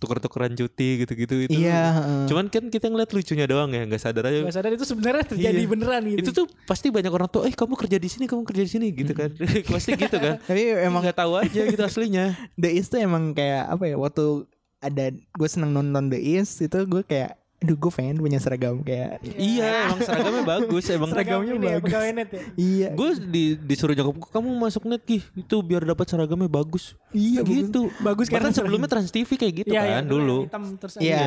tuker-tukeran cuti gitu-gitu itu. Iya. heeh. Cuman kan kita ngeliat lucunya doang ya, nggak sadar aja. Gak sadar itu sebenarnya terjadi Iya. beneran gitu. Itu tuh pasti banyak orang tuh, eh kamu kerja di sini, kamu kerja di sini gitu kan. pasti gitu kan. Tapi Emang emang nggak tahu aja gitu aslinya. The East tuh emang kayak apa ya? Waktu ada gue seneng nonton The East itu gue kayak aduh gue pengen punya seragam kayak iya, emang seragamnya bagus, emang Seragamnya ini ya, bagus. net ya. iya Gue di, disuruh nyokap "Kok kamu masuk net Ki itu biar dapat seragamnya bagus. Iya, gitu. Bagus Bahkan karena sebelumnya Trans TV kayak gitu Iya, kan iya, dulu. Hitam terus Iya.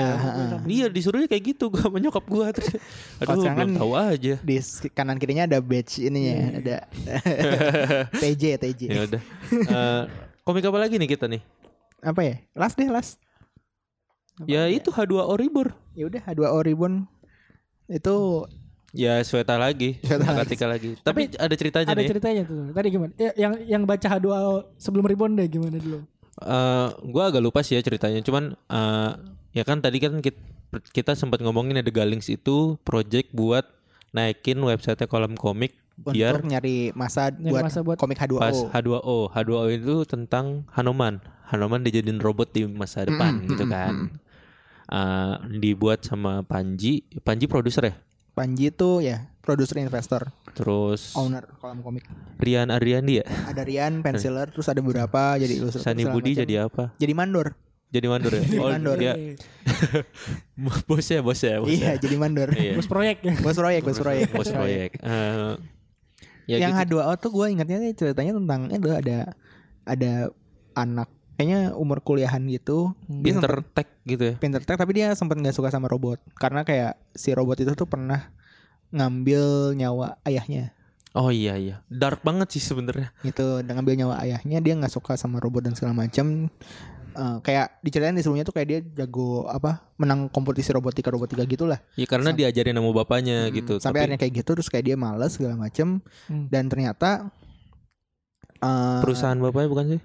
Iya disuruhnya kayak gitu gue sama nyokap gue terus. Aduh sekarang belum kan- tahu aja. di kanan kirinya ada badge ininya ada TJ TJ Ya udah. Eh, komik apa lagi nih kita nih? apa ya last deh last Ya itu H2O Ribur. ya udah H2O Ribbon itu Ya Sweta lagi, Sweta lagi. Katika lagi. Tapi ada ceritanya Ada nih. ceritanya tuh. Tadi gimana? Ya, yang yang baca H2O sebelum Ribon deh gimana dulu? Eh, gua agak lupa sih ya ceritanya. Cuman eh, ya kan tadi kan kita, kita sempat ngomongin ada Galings itu project buat naikin website kolom komik biar untuk nyari masa Nyari buat, masa buat- komik H2O pas H2O. H2O itu tentang Hanuman. Hanuman dijadiin robot di masa depan Mm, gitu mm, kan. Eh, dibuat sama Panji. Panji produser ya. Panji tuh ya produser investor Terus owner kolom komik Rian Ariandi ya. ada Rian penciler terus ada beberapa jadi ilustrator Sani Budi macam. jadi apa? jadi mandor Jadi mandor ya. Jadi Oh, mandor. dia bosnya bosnya bosnya. iya jadi mandor Iya. Bos proyek ya. bos proyek bos proyek Bos proyek. Eh, ya yang gitu. H2O tuh gue ingatnya ceritanya tentang itu ada ada anak kayaknya umur kuliahan gitu dia Pinter sempet tech gitu ya. pinter tech tapi dia sempat nggak suka sama robot karena kayak si robot itu tuh pernah ngambil nyawa ayahnya Oh iya iya. Dark banget sih sebenarnya. gitu dan ngambil nyawa ayahnya dia nggak suka sama robot dan segala macam Eh, kayak diceritain di sebelumnya tuh kayak dia jago apa menang kompetisi robotika robotika gitulah Ya karena diajarin sama bapaknya gitu. sampai Tapi akhirnya kayak gitu terus kayak dia males segala macam Hmm. dan ternyata eh, perusahaan bapaknya bukan sih?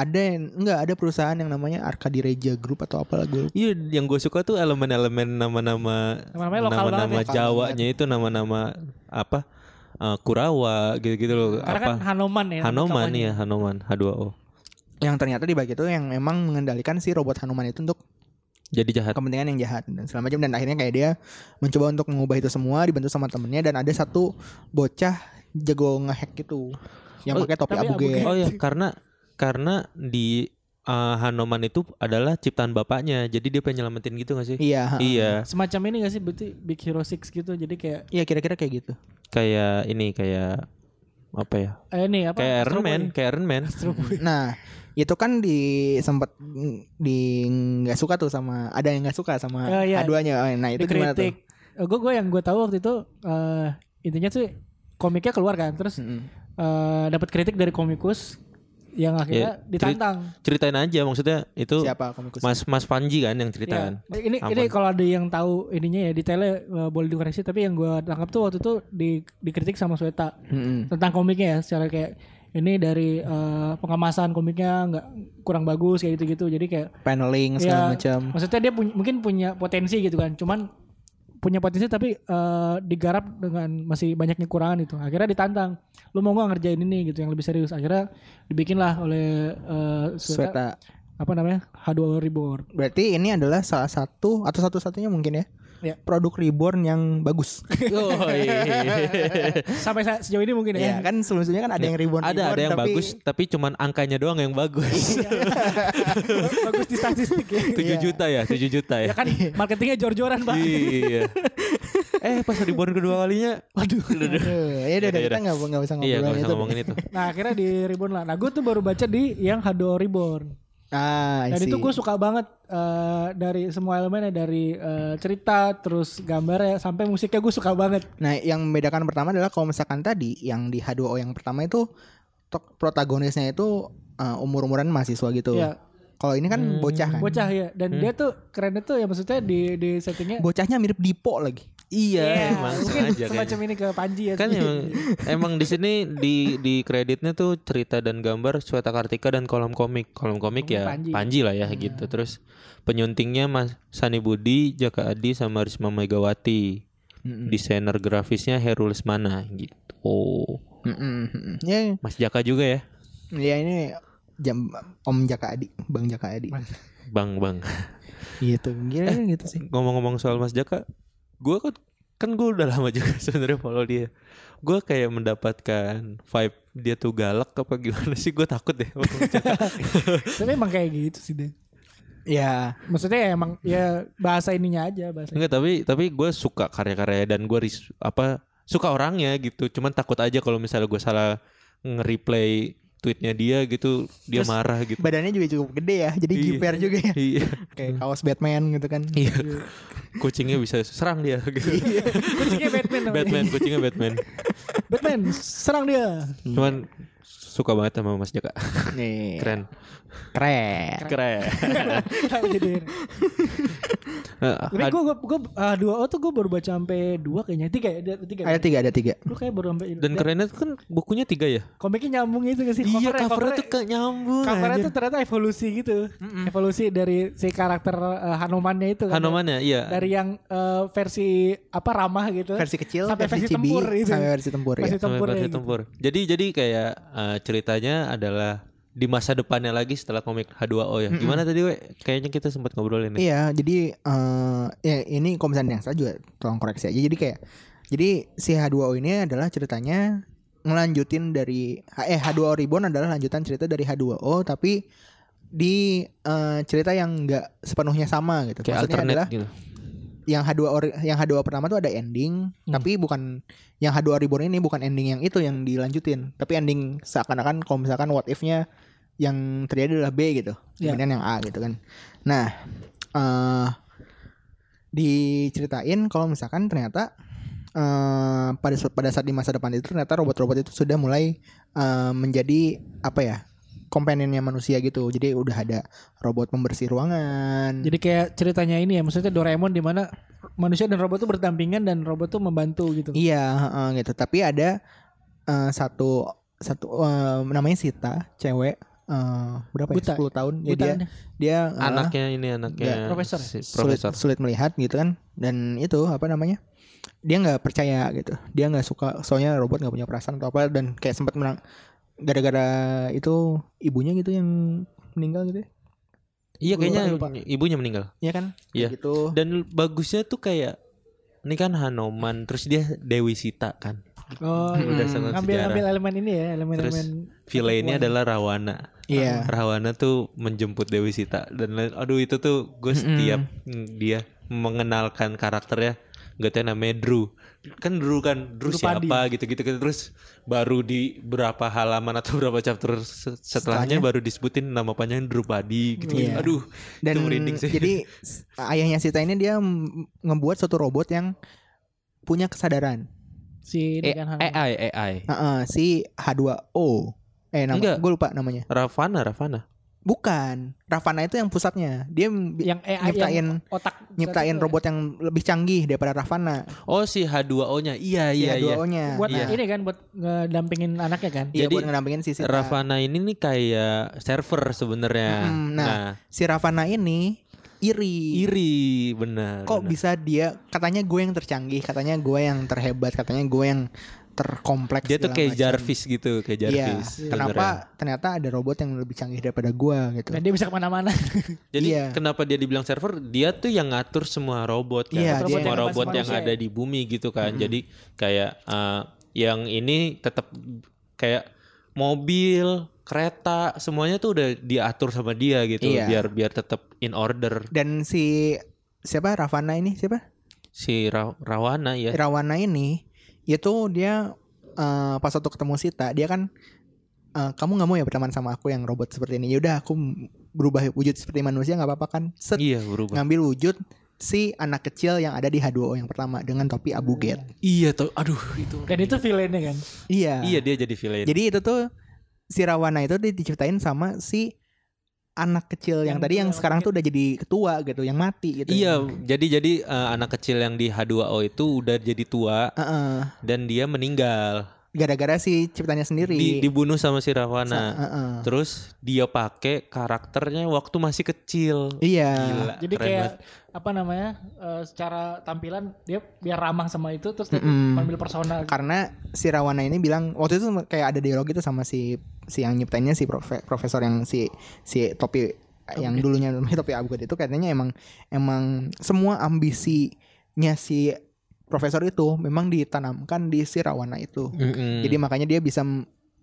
Ada yang enggak ada perusahaan yang namanya Arkadi Reja Group atau apa lah gue Iya, yang gue suka tuh elemen-elemen nama-nama nama-nama ya. Jawanya itu nama-nama apa? eh, Kurawa gitu-gitu loh. Karena apa? kan Hanoman ya. Hanoman ya, Hanoman H2O. yang ternyata di bagi itu yang memang mengendalikan si robot Hanuman itu untuk Jadi jahat. kepentingan yang jahat dan segala macam dan akhirnya kayak dia mencoba untuk mengubah itu semua dibantu sama temennya dan ada satu bocah jago ngehack gitu yang Oh, pakai topi abu abu Oh ya, karena karena di eh, Hanoman itu adalah ciptaan bapaknya. Jadi dia pengen nyelamatin gitu gak sih? iya. Iya, Semacam ini gak sih berarti Big Hero 6 gitu. Jadi kayak iya kira-kira kayak gitu kayak ini kayak apa ya? eh ini apa? Kayak Iron Man, kayak Iron Man. Nah itu kan di sempat di nggak suka tuh sama ada yang nggak suka sama Oh, iya. aduanya nah itu gimana tuh. Gue gue yang gue tahu waktu itu eh intinya tuh komiknya keluar kan terus Mm-mm. eh dapat kritik dari komikus yang akhirnya Ya, ditantang. Ceritain aja maksudnya itu Siapa komikus? Mas Mas Panji kan yang Ya, ceritakan. ini Apa? ini kalau ada yang tahu ininya ya detailnya eh, boleh dikoreksi tapi yang gua tangkap tuh waktu itu di, dikritik sama Sweta Mm-mm. tentang komiknya ya secara kayak ini dari eh, pengemasan komiknya nggak kurang bagus kayak gitu-gitu jadi kayak Paneling segala ya, macam. maksudnya dia punya, mungkin punya potensi gitu kan cuman punya potensi tapi eh, digarap dengan masih banyak kekurangan itu akhirnya ditantang lu mau nggak ngerjain ini gitu yang lebih serius akhirnya dibikinlah oleh eh, Sweta, Sweta. apa namanya H2O Reborn Berarti ini adalah salah satu atau satu-satunya mungkin ya. Ya. Produk reborn yang bagus. Oh, iya. sampai sa- sejauh ini mungkin Iya ya kan sebelumnya kan ada yang reborn ada reborn, ada yang tapi bagus tapi cuman angkanya doang yang bagus. bagus di statistik ya 7 juta ya, 7 juta ya. ya kan marketingnya jor-joran pak iya. Eh pas reborn kedua kalinya waduh Aduh, ya udah udah, kita nggak nggak usah Iya gak usah itu. ngomongin itu nah akhirnya di Reborn lah nah gue tuh baru baca di yang H2O Reborn Ah, Dan itu gue suka banget eh, dari semua elemennya dari eh, cerita terus gambarnya sampai musiknya gue suka banget. Nah, yang membedakan pertama adalah kalau misalkan tadi yang di H2O yang pertama itu tok- protagonisnya itu uh, umur-umuran mahasiswa gitu. Ya Kalau ini kan bocah kan. bocah ya dan dia tuh kerennya tuh ya maksudnya di di settingnya. Bocahnya mirip Dipo lagi. Iya Ya, emang mungkin sengaja semacam kayaknya. ini ke Panji ya. Kan emang, emang di sini di di kreditnya tuh cerita dan gambar Sweta Kartika dan kolom komik. Kolom komik ya Panji. Panji, lah ya gitu. Terus penyuntingnya Mas Sani Budi, Jaka Adi sama Risma Megawati. Desainer grafisnya Herul Lesmana gitu. Oh, Mm-mm, mm-mm. Ya, Mas Jaka juga ya. ya ini jam Om Jaka Adi, Bang Jaka Adi. Bang, Bang. gitu. Gila gitu sih. Ngomong-ngomong soal Mas Jaka, gue kan kan gue udah lama juga sebenarnya follow dia. Gue kayak mendapatkan vibe dia tuh galak apa gimana sih? Gue takut deh. Tapi emang kayak gitu sih deh. Ya, Maksudnya ya emang ya bahasa ininya aja bahasa. Enggak tapi tapi gue suka karya-karya dan gue ris- apa suka orangnya gitu. Cuman takut aja kalau misalnya gue salah nge-replay tweetnya dia gitu dia Terus marah gitu. badannya juga cukup gede ya. Jadi Iya. jiper juga ya. Iya. Kayak kaos Batman gitu kan. Iya. Kucingnya bisa serang dia gitu. Kucingnya Batman namanya. Batman, kucingnya Batman. Batman serang dia. Cuman suka banget sama Mas Jaka. Nih. Keren. Keren. Keren. Jadi Nah, Tapi gue gue gue dua oh tuh gue baru baca sampai dua kayaknya tiga ya ada tiga. Ada tiga, ada tiga. Gue kayak baru sampai dan kerennya tuh kan bukunya tiga ya. komiknya nyambung itu gak sih? Iya, Covernya- covernya tuh kayak nyambung. covernya tuh ternyata evolusi gitu. Evolusi dari si karakter eh, Hanumannya itu kan. Hanumannya iya. Dari yang eh, versi apa ramah gitu. Versi kecil, sampai versi, tempur gitu. sampai versi tempur ya. Versi Sampai tempur versi ya gitu. tempur. Jadi jadi kayak eh, ceritanya adalah di masa depannya lagi setelah komik H2O ya. Gimana tadi we? Kayaknya kita sempat ngobrolin nih. Iya, jadi eh ya ini kalau misalnya yang salah juga tolong koreksi aja. Jadi kayak jadi si H2O ini adalah ceritanya ngelanjutin dari eh H2O Reborn adalah lanjutan cerita dari H2O tapi di eh, cerita yang enggak sepenuhnya sama gitu. Kayak Maksudnya adalah gitu. Yang H2O ori- yang H2O pertama tuh ada ending, tapi bukan yang H2O Reborn ini bukan ending yang itu yang dilanjutin, tapi ending seakan-akan kalau misalkan what if-nya yang terjadi adalah B gitu, Iya. dibandingkan yang A gitu kan. Nah, eh diceritain kalau misalkan ternyata eh pada pada saat di masa depan itu ternyata robot-robot itu sudah mulai eh, menjadi apa ya? Kompanionnya manusia gitu. Jadi udah ada robot pembersih ruangan. Jadi kayak ceritanya ini ya, maksudnya Doraemon di mana manusia dan robot tuh berdampingan dan robot tuh membantu gitu. Iya, heeh, gitu. Tapi ada eh, satu satu eh, namanya Sita, cewek eh, berapa Buta. ya? 10 tahun. Ya, dia dia eh, Anaknya ini anaknya profesor ya? si sulit, profesor. sulit melihat gitu kan. Dan itu apa namanya? Dia nggak percaya gitu. Dia nggak suka soalnya robot nggak punya perasaan atau apa dan kayak sempat menang gara-gara itu ibunya gitu yang meninggal gitu ya. Iya kayaknya Lupa, lupa. ibunya meninggal. Iya kan? Iya. Kayak Gitu. Dan bagusnya tuh kayak ini kan Hanoman terus dia Dewi Sita kan. Oh, Udah iya. sangat ngambil sejarah. ngambil elemen ini ya, elemen-elemen Villainnya adalah Rawana. Iya. Rawana tuh menjemput Dewi Sita dan aduh itu tuh gue setiap dia mengenalkan karakternya gak tahu namanya Drew kan Drew kan Padi. siapa gitu-gitu gitu. terus baru di berapa halaman atau berapa chapter se- setelahnya baru disebutin nama panjangnya Drew Padi gitu, Iya. aduh Dan itu sih jadi ayahnya Sita ini dia ngebuat suatu robot yang punya kesadaran. si kan AI AI Heeh, si H2O. Eh nama Enggak. gue lupa namanya. Ravana, Ravana. Bukan. Ravana itu yang pusatnya. Dia yang AI nyiptain yang otak nyiptain itu robot yang lebih canggih daripada Ravana. Oh si H2O-nya. Iya iya iya. H2O-nya. buat Iya. ini kan buat ngedampingin anaknya kan. Iya Jadi, buat ngedampingin si Sita. Ravana ini nih kayak server sebenarnya. Mm, nah. nah, Si Ravana ini iri. iri benar. Kok benar. bisa dia katanya gue yang tercanggih, katanya gue yang terhebat, katanya gue yang terkompleks. Dia tuh kayak macam. Jarvis gitu, kayak Iya. Jarvis. sebenarnya. Kenapa ternyata ada robot yang lebih canggih daripada gue gitu. Dan dia bisa ke mana-mana. Jadi Iya. kenapa dia dibilang server? Dia tuh yang ngatur semua robot kan. Iya, semua yang robot yang manusia ada ya. di bumi gitu kan. Jadi kayak eh, yang ini tetap kayak mobil, kereta, semuanya tuh udah diatur sama dia gitu Iya. biar biar tetap in order. Dan si siapa Ravana ini siapa? Si Ra- Rawana ya. Rawana ini itu dia eh, pas waktu ketemu Sita dia kan eh, kamu nggak mau ya berteman sama aku yang robot seperti ini yaudah aku berubah wujud seperti manusia nggak apa-apa kan set Iya, berubah. ngambil wujud si anak kecil yang ada di H2O yang pertama dengan topi Abu Ghraib. Iya tuh, aduh itu. Dan itu villainnya kan. Iya. Iya dia jadi villain. Jadi itu tuh si Rawana itu di- diciptain sama si anak kecil yang, Yang tadi yang yang sekarang tuh udah jadi ketua gitu, yang mati gitu. Iya, jadi jadi eh, anak kecil yang di H2O itu udah jadi tua Heeh. dan dia meninggal. Gara-gara si ciptanya sendiri. Di, dibunuh sama si Ravana. Sa- heeh. Terus dia pakai karakternya waktu masih kecil. Iya. Gila, Jadi keren kayak banget. apa namanya? eh, secara tampilan dia biar ramah sama itu terus dia Mm-mm. ambil persona. Karena si Rawana ini bilang waktu itu kayak ada dialog itu sama si si yang nyiptainnya si profe- profesor yang si si topi yang dulunya namanya topi Abu itu katanya emang emang semua ambisinya si profesor itu memang ditanamkan di si Rawana itu. Mm-mm. Jadi makanya dia bisa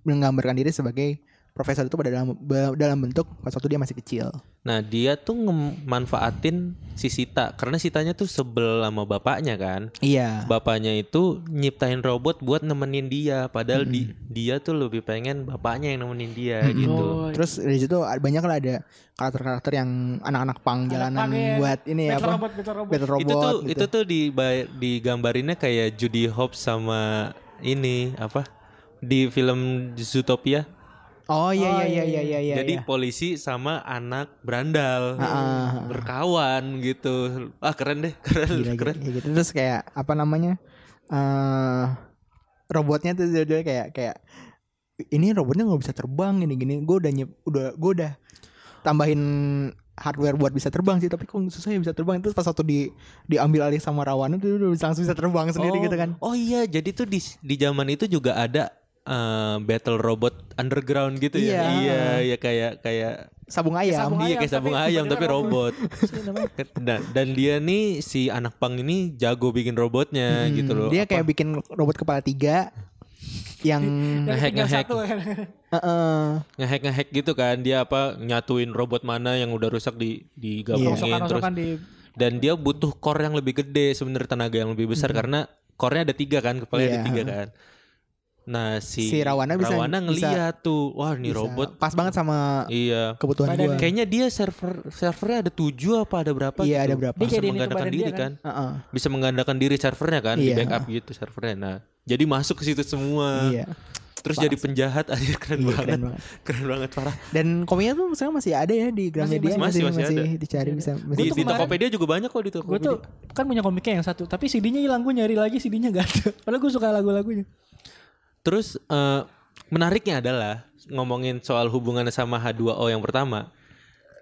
menggambarkan diri sebagai profesor itu pada dalam dalam bentuk pas waktu dia masih kecil. Nah dia tuh ngemanfaatin si Sita karena Sitanya tuh sebel sama bapaknya kan. Iya. Bapaknya itu nyiptain robot buat nemenin dia, padahal di, dia tuh lebih pengen bapaknya yang nemenin dia Mm-mm. gitu. Oh, Terus dari situ banyak lah ada karakter-karakter yang anak-anak pang Anak jalanan pang, ya. buat ini Battle apa? robot, battle robot. Battle robot itu tuh gitu. itu tuh di digambarinnya kayak Judy Hopps sama ini apa di film Zootopia. Oh iya Oh, iya iya iya, iya iya. Jadi iya. polisi sama anak berandal Ah, ah. berkawan gitu. Ah keren deh, keren, Gila, keren. gila, gitu. Terus kayak apa namanya? eh robotnya tuh dia dia kayak kayak ini robotnya nggak bisa terbang ini gini. Gue udah nyep, udah gue udah tambahin hardware buat bisa terbang sih tapi kok susah ya bisa terbang terus pas waktu di diambil alih sama Rawana tuh udah langsung bisa terbang sendiri oh, gitu kan Oh iya, jadi tuh di di zaman itu juga ada eh, battle robot underground gitu ya. Iya. Iya, ya kayak kayak sabung ayam sabung iya ayam, kayak sabung tapi ayam tapi robot. Namanya. dan, dan dia nih si anak pang ini jago bikin robotnya Hmm, gitu loh. dia Apa- kayak bikin robot kepala tiga yang Ngehack, ngehack. kan. Heeh. ngehack ngehack gitu kan dia apa nyatuin robot mana yang udah rusak di digabungin terus Rosokan-rosokan di dan dia butuh core yang lebih gede sebenarnya tenaga yang lebih besar karena core-nya ada tiga kan kepalanya ada Iya. tiga kan nah si, Si Rawana bisa- ngeliat tuh wah nih bisa robot. pas banget sama iya. kebutuhan Badannya. gue kayaknya dia server servernya ada tujuh apa ada berapa Iya, gitu. ada berapa. Bisa menggandakan diri dia kan, Heeh. bisa menggandakan diri servernya kan di Iya. backup gitu servernya. Nah jadi masuk ke situ semua. Iya. Terus Parah jadi penjahat aja keren Iya, banget. keren banget. keren banget parah. Dan komiknya tuh sekarang masih ada ya di Gramedia? Masih- masih. Ada. dicari bisa di, masih di kemarin- Tokopedia juga banyak kok di gue Tokopedia tuh kan punya komiknya yang satu tapi CD-nya hilang gue nyari lagi CD-nya gak ada. Padahal gue suka lagu-lagunya Terus eh, menariknya adalah ngomongin soal hubungannya sama H2O yang pertama.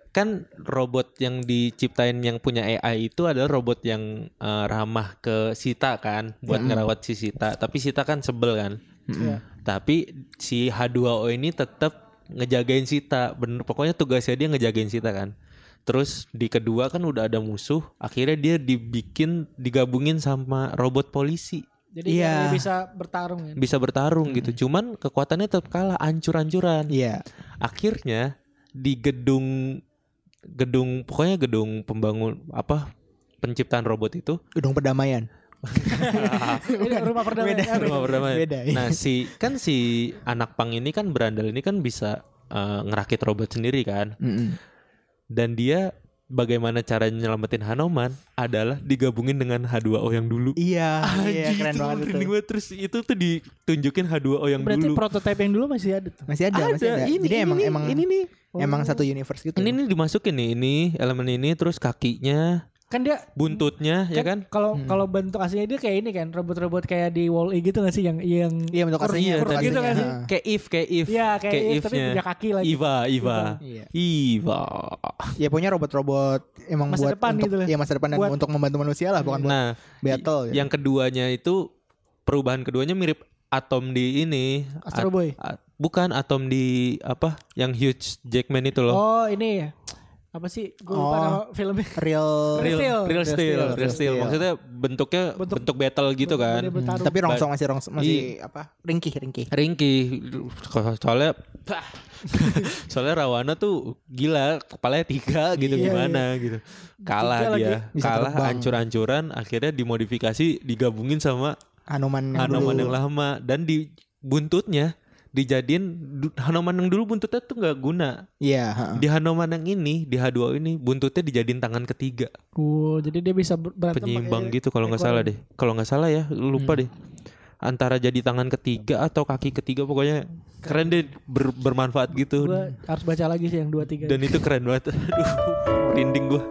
Kan robot yang diciptain yang punya AI itu adalah robot yang eh, ramah ke Sita kan buat ngerawat si Sita. Tapi Sita kan sebel kan. Iya. Tapi si H2O ini tetap ngejagain Sita. Bener pokoknya tugasnya dia ngejagain Sita kan. Terus di kedua kan udah ada musuh, akhirnya dia dibikin digabungin sama robot polisi jadi dia bisa bertarung kan bisa bertarung gitu. Cuman kekuatannya tetap kalah, ancur-ancuran. Iya. Akhirnya di gedung gedung pokoknya gedung pembangun apa penciptaan robot itu Gedung perdamaian. Rumah perdamaian Beda. rumah berdamai. Beda, iya. Nah, si kan si anak pang ini kan berandal ini kan bisa eh, ngerakit robot sendiri kan. Mm-mm. Dan dia bagaimana cara nyelamatin Hanoman adalah digabungin dengan H2O yang dulu. Iya, iya Anjing, keren itu banget itu. Terus itu tuh ditunjukin H2O yang Berarti dulu. prototipe yang dulu masih ada tuh. Masih ada, masih ada. Ini, Jadi ini emang nih, emang ini nih. emang Oh. satu universe gitu. Ini nih dimasukin nih, ini elemen ini terus kakinya, Kan dia buntutnya ya kan? Kalau Hmm. kalau bentuk aslinya dia kayak ini kan robot-robot kayak di Wall E gitu gak sih yang yang Iya bentuk aslinya, Iya, kurus gitu aslinya. kan sih? Kayak if, kayak if. Iya kayak, if, tapi if-nya. punya kaki lagi. Iva, Iva. Iya. Iva. Ya punya robot-robot emang Masa buat depan untuk gitu lah. ya masa depan dan Buat- untuk membantu manusia lah bukan buat Nah, battle. i- gitu. yang keduanya itu perubahan keduanya mirip atom di ini. Astro Boy. a- bukan atom di apa? Yang huge Jackman itu loh. Oh ini ya. Apa sih? Gue lupa Oh. nama filmnya. real Real Steel. real steel, Steel, real Real steel. Maksudnya bentuknya Bentuk- bentuk, battle gitu kan. Dia bertarung. tapi rongsong masih rongs masih Iya. apa? Ringkih, ringkih. Ringkih soalnya soalnya Rawana tuh gila kepalanya tiga gitu Iya, gimana gitu kalah Tiga dia kalah hancur-hancuran akhirnya dimodifikasi digabungin sama Hanoman yang dulu. yang lama dan di buntutnya dijadiin Hanoman yang dulu buntutnya tuh nggak guna. Iya, ha. di Hanoman yang ini di H2 ini buntutnya dijadiin tangan ketiga. Oh, jadi dia bisa ber- berantem penyeimbang pakai gitu kalau nggak salah deh. Kalau nggak salah ya lupa deh. Antara jadi tangan ketiga atau kaki ketiga pokoknya keren deh ber- bermanfaat gitu. Gua harus baca lagi sih yang dua tiga. dan itu keren banget. Aduh merinding gua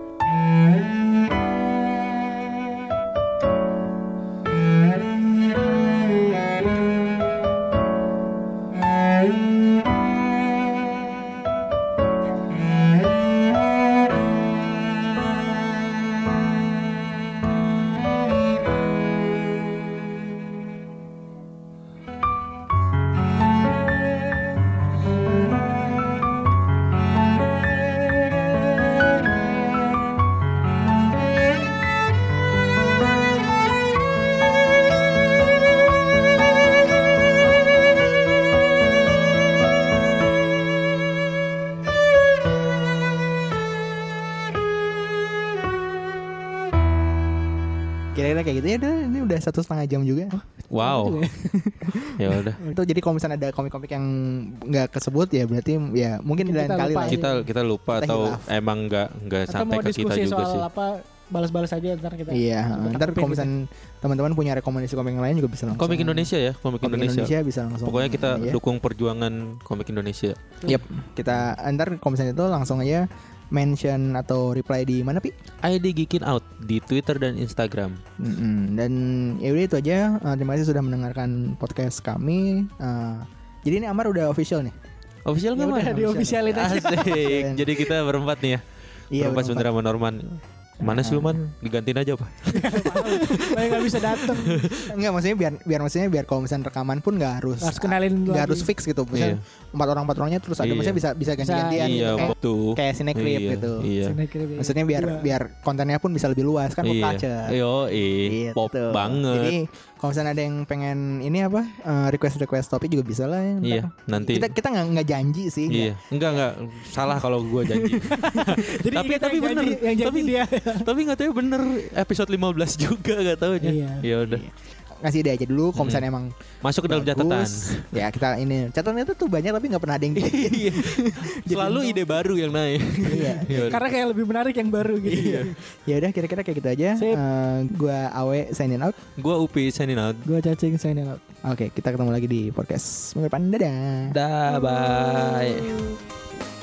kayak gitu ya udah ini udah satu setengah jam juga. wow ya udah Itu jadi kalau misalnya ada komik-komik yang nggak kesebut ya berarti ya mungkin Mungkin lain kita kali lah. kita kita lupa Kita atau hilaf. emang nggak nggak sampai ke kita diskusi juga soal sih apa balas-balas aja ntar kita. Iya, ntar kalau misalnya teman-teman punya rekomendasi komik yang lain juga bisa langsung. komik Indonesia ya komik, Komik Indonesia. bisa langsung. pokoknya kita ya. dukung perjuangan komik Indonesia Yep, kita ntar kalau misalnya itu langsung aja mention atau reply di mana pi? ID Geekin Out di Twitter dan Instagram Mm-mm. Dan ya udah itu aja. Uh, terima kasih sudah mendengarkan podcast kami. Uh, jadi ini Amar udah official nih. official Ya nggak udah Man? diofisialin aja. Asik. Jadi kita berempat nih ya. Iya, berempat berempat. sebenarnya sama Norman. Mana sih lu man? Digantiin aja apa? Supaya nggak bisa datang. Enggak maksudnya biar biar maksudnya biar kalau misalnya rekaman pun nggak harus Harus kenalin nggak harus fix gitu. Misalnya empat orang empat orangnya terus ada Iya. maksudnya bisa bisa ganti-gantian iya, gitu. Kayak, betul. kayak sinekrip Iya, gitu. Iya. Ya. Maksudnya biar biar kontennya pun bisa lebih luas kan pop Iya. culture. Yo, Gitu. pop banget. Jadi kalau misalnya ada yang pengen ini apa request request topik juga bisa lah ya. Iya, nanti. Kita kita nggak nggak janji sih. nggak. Iya, enggak enggak salah kalau gua janji. Jadi tapi tapi yang bener, janji- yang janji tapi dia. tapi nggak tahu bener episode 15 juga nggak tahu Iya. Ya udah, Ngasih ide aja dulu kalau Hmm. misalnya emang masuk ke dalam catatan. bagus. Ya kita ini catatan itu tuh banyak tapi nggak pernah ada yang Iya. Selalu ide baru yang naik. Iya. Ya udah. Karena kayak lebih menarik yang baru gitu. Iya. Ya udah kira-kira kayak gitu aja. Sip. Eh, gua Awe signing out. Gua Upi signing out. Gua cacing signing out. Oke, kita ketemu lagi di podcast minggu depan. Dadah. Dah, bye.